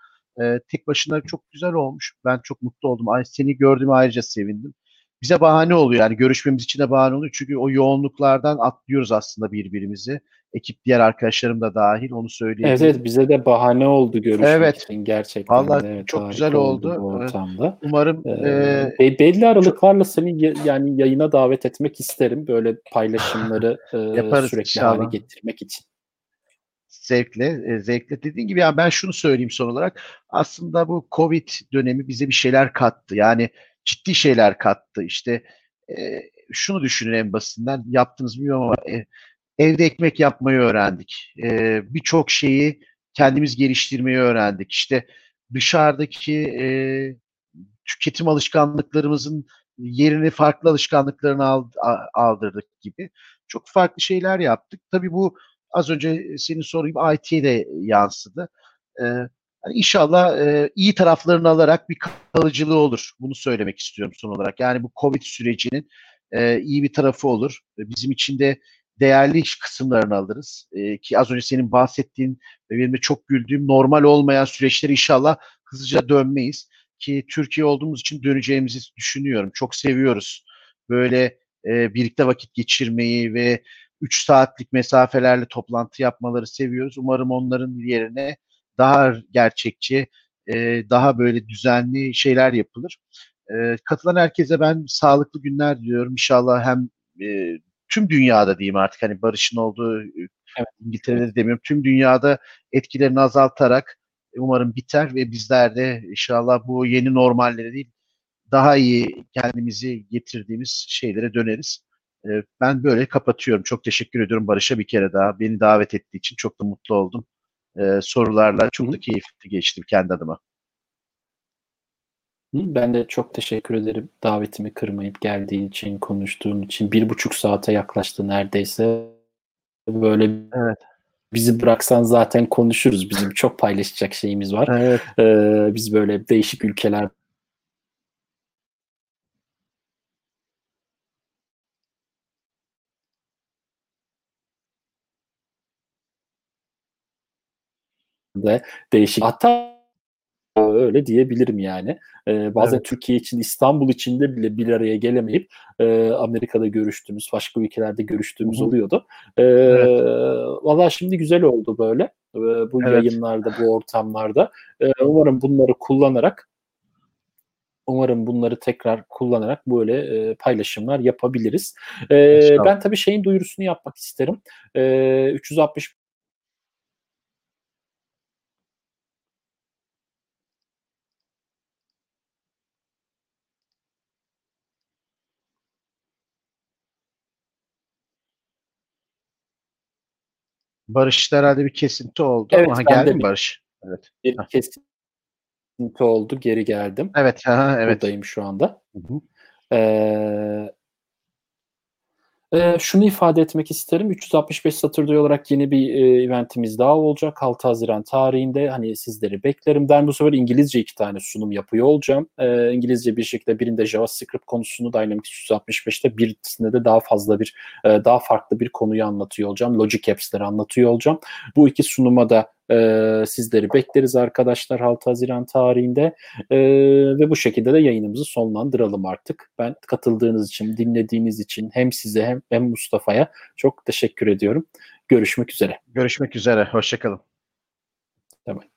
E, tek başına çok güzel olmuş. Ben çok mutlu oldum. Ay, seni gördüğüme ayrıca sevindim bize bahane oluyor. Yani görüşmemiz için de bahane oluyor. Çünkü o yoğunluklardan atlıyoruz aslında birbirimizi. Ekip diğer arkadaşlarım da dahil onu söyleyeyim. Evet, evet bize de bahane oldu görüşmek evet. için gerçekten. Vallahi evet, çok güzel oldu. Bu ortamda. Umarım ee, e, belli aralıklarla çok... seni yani yayına davet etmek isterim. Böyle paylaşımları e, sürekli inşallah. hale getirmek için zevkle, e, zevkle. Dediğim gibi yani ben şunu söyleyeyim son olarak. Aslında bu Covid dönemi bize bir şeyler kattı. Yani ciddi şeyler kattı. İşte e, şunu düşünün en basitinden yaptınız bilmiyorum ama e, evde ekmek yapmayı öğrendik. E, Birçok şeyi kendimiz geliştirmeyi öğrendik. İşte dışarıdaki e, tüketim alışkanlıklarımızın yerini farklı alışkanlıklarını aldırdık gibi. Çok farklı şeyler yaptık. Tabii bu az önce senin sorayım IT'ye de yansıdı. Ee, yani inşallah e, iyi taraflarını alarak bir kalıcılığı olur. Bunu söylemek istiyorum son olarak. Yani bu Covid sürecinin e, iyi bir tarafı olur. Bizim için de değerli kısımlarını alırız. E, ki az önce senin bahsettiğin ve benim de çok güldüğüm normal olmayan süreçleri inşallah hızlıca dönmeyiz. Ki Türkiye olduğumuz için döneceğimizi düşünüyorum. Çok seviyoruz. Böyle e, birlikte vakit geçirmeyi ve 3 saatlik mesafelerle toplantı yapmaları seviyoruz. Umarım onların yerine daha gerçekçi, e, daha böyle düzenli şeyler yapılır. E, katılan herkese ben sağlıklı günler diliyorum. İnşallah hem e, tüm dünyada diyeyim artık hani barışın olduğu evet. İngiltere'de de demiyorum. Tüm dünyada etkilerini azaltarak umarım biter ve bizler de inşallah bu yeni normallere değil daha iyi kendimizi getirdiğimiz şeylere döneriz. E, ben böyle kapatıyorum. Çok teşekkür ediyorum Barış'a bir kere daha. Beni davet ettiği için çok da mutlu oldum. E, sorularla çok da keyifli geçtim kendi adıma. Ben de çok teşekkür ederim davetimi kırmayıp geldiğin için, konuştuğun için. Bir buçuk saate yaklaştı neredeyse. Böyle evet. bizi bıraksan zaten konuşuruz. Bizim çok paylaşacak şeyimiz var. Evet. Ee, biz böyle değişik ülkeler de değişik. Hatta öyle diyebilirim yani. Ee, bazen evet. Türkiye için İstanbul içinde bile bir araya gelemeyip e, Amerika'da görüştüğümüz, başka ülkelerde görüştüğümüz Hı-hı. oluyordu. Ee, evet. Valla şimdi güzel oldu böyle e, bu evet. yayınlarda, bu ortamlarda. E, umarım bunları kullanarak Umarım bunları tekrar kullanarak böyle e, paylaşımlar yapabiliriz. E, ben tabii şeyin duyurusunu yapmak isterim. E, 360 Barış'ta herhalde bir kesinti oldu evet, ama geldi mi Barış? Evet. Bir ha. kesinti oldu. Geri geldim. Evet. Ha, evet. Buradayım şu anda. Hı hı. Ee, e, şunu ifade etmek isterim. 365 Saturday olarak yeni bir e, eventimiz daha olacak. 6 Haziran tarihinde hani sizleri beklerim. Ben bu sefer İngilizce iki tane sunum yapıyor olacağım. E, İngilizce bir şekilde birinde JavaScript konusunu Dynamics 365'te birisinde de daha fazla bir e, daha farklı bir konuyu anlatıyor olacağım. Logic Apps'leri anlatıyor olacağım. Bu iki sunuma da e, sizleri bekleriz arkadaşlar 6 Haziran tarihinde e, ve bu şekilde de yayınımızı sonlandıralım artık. Ben katıldığınız için, dinlediğiniz için hem size hem, hem Mustafa'ya çok teşekkür ediyorum. Görüşmek üzere. Görüşmek üzere. Hoşçakalın. Tamam.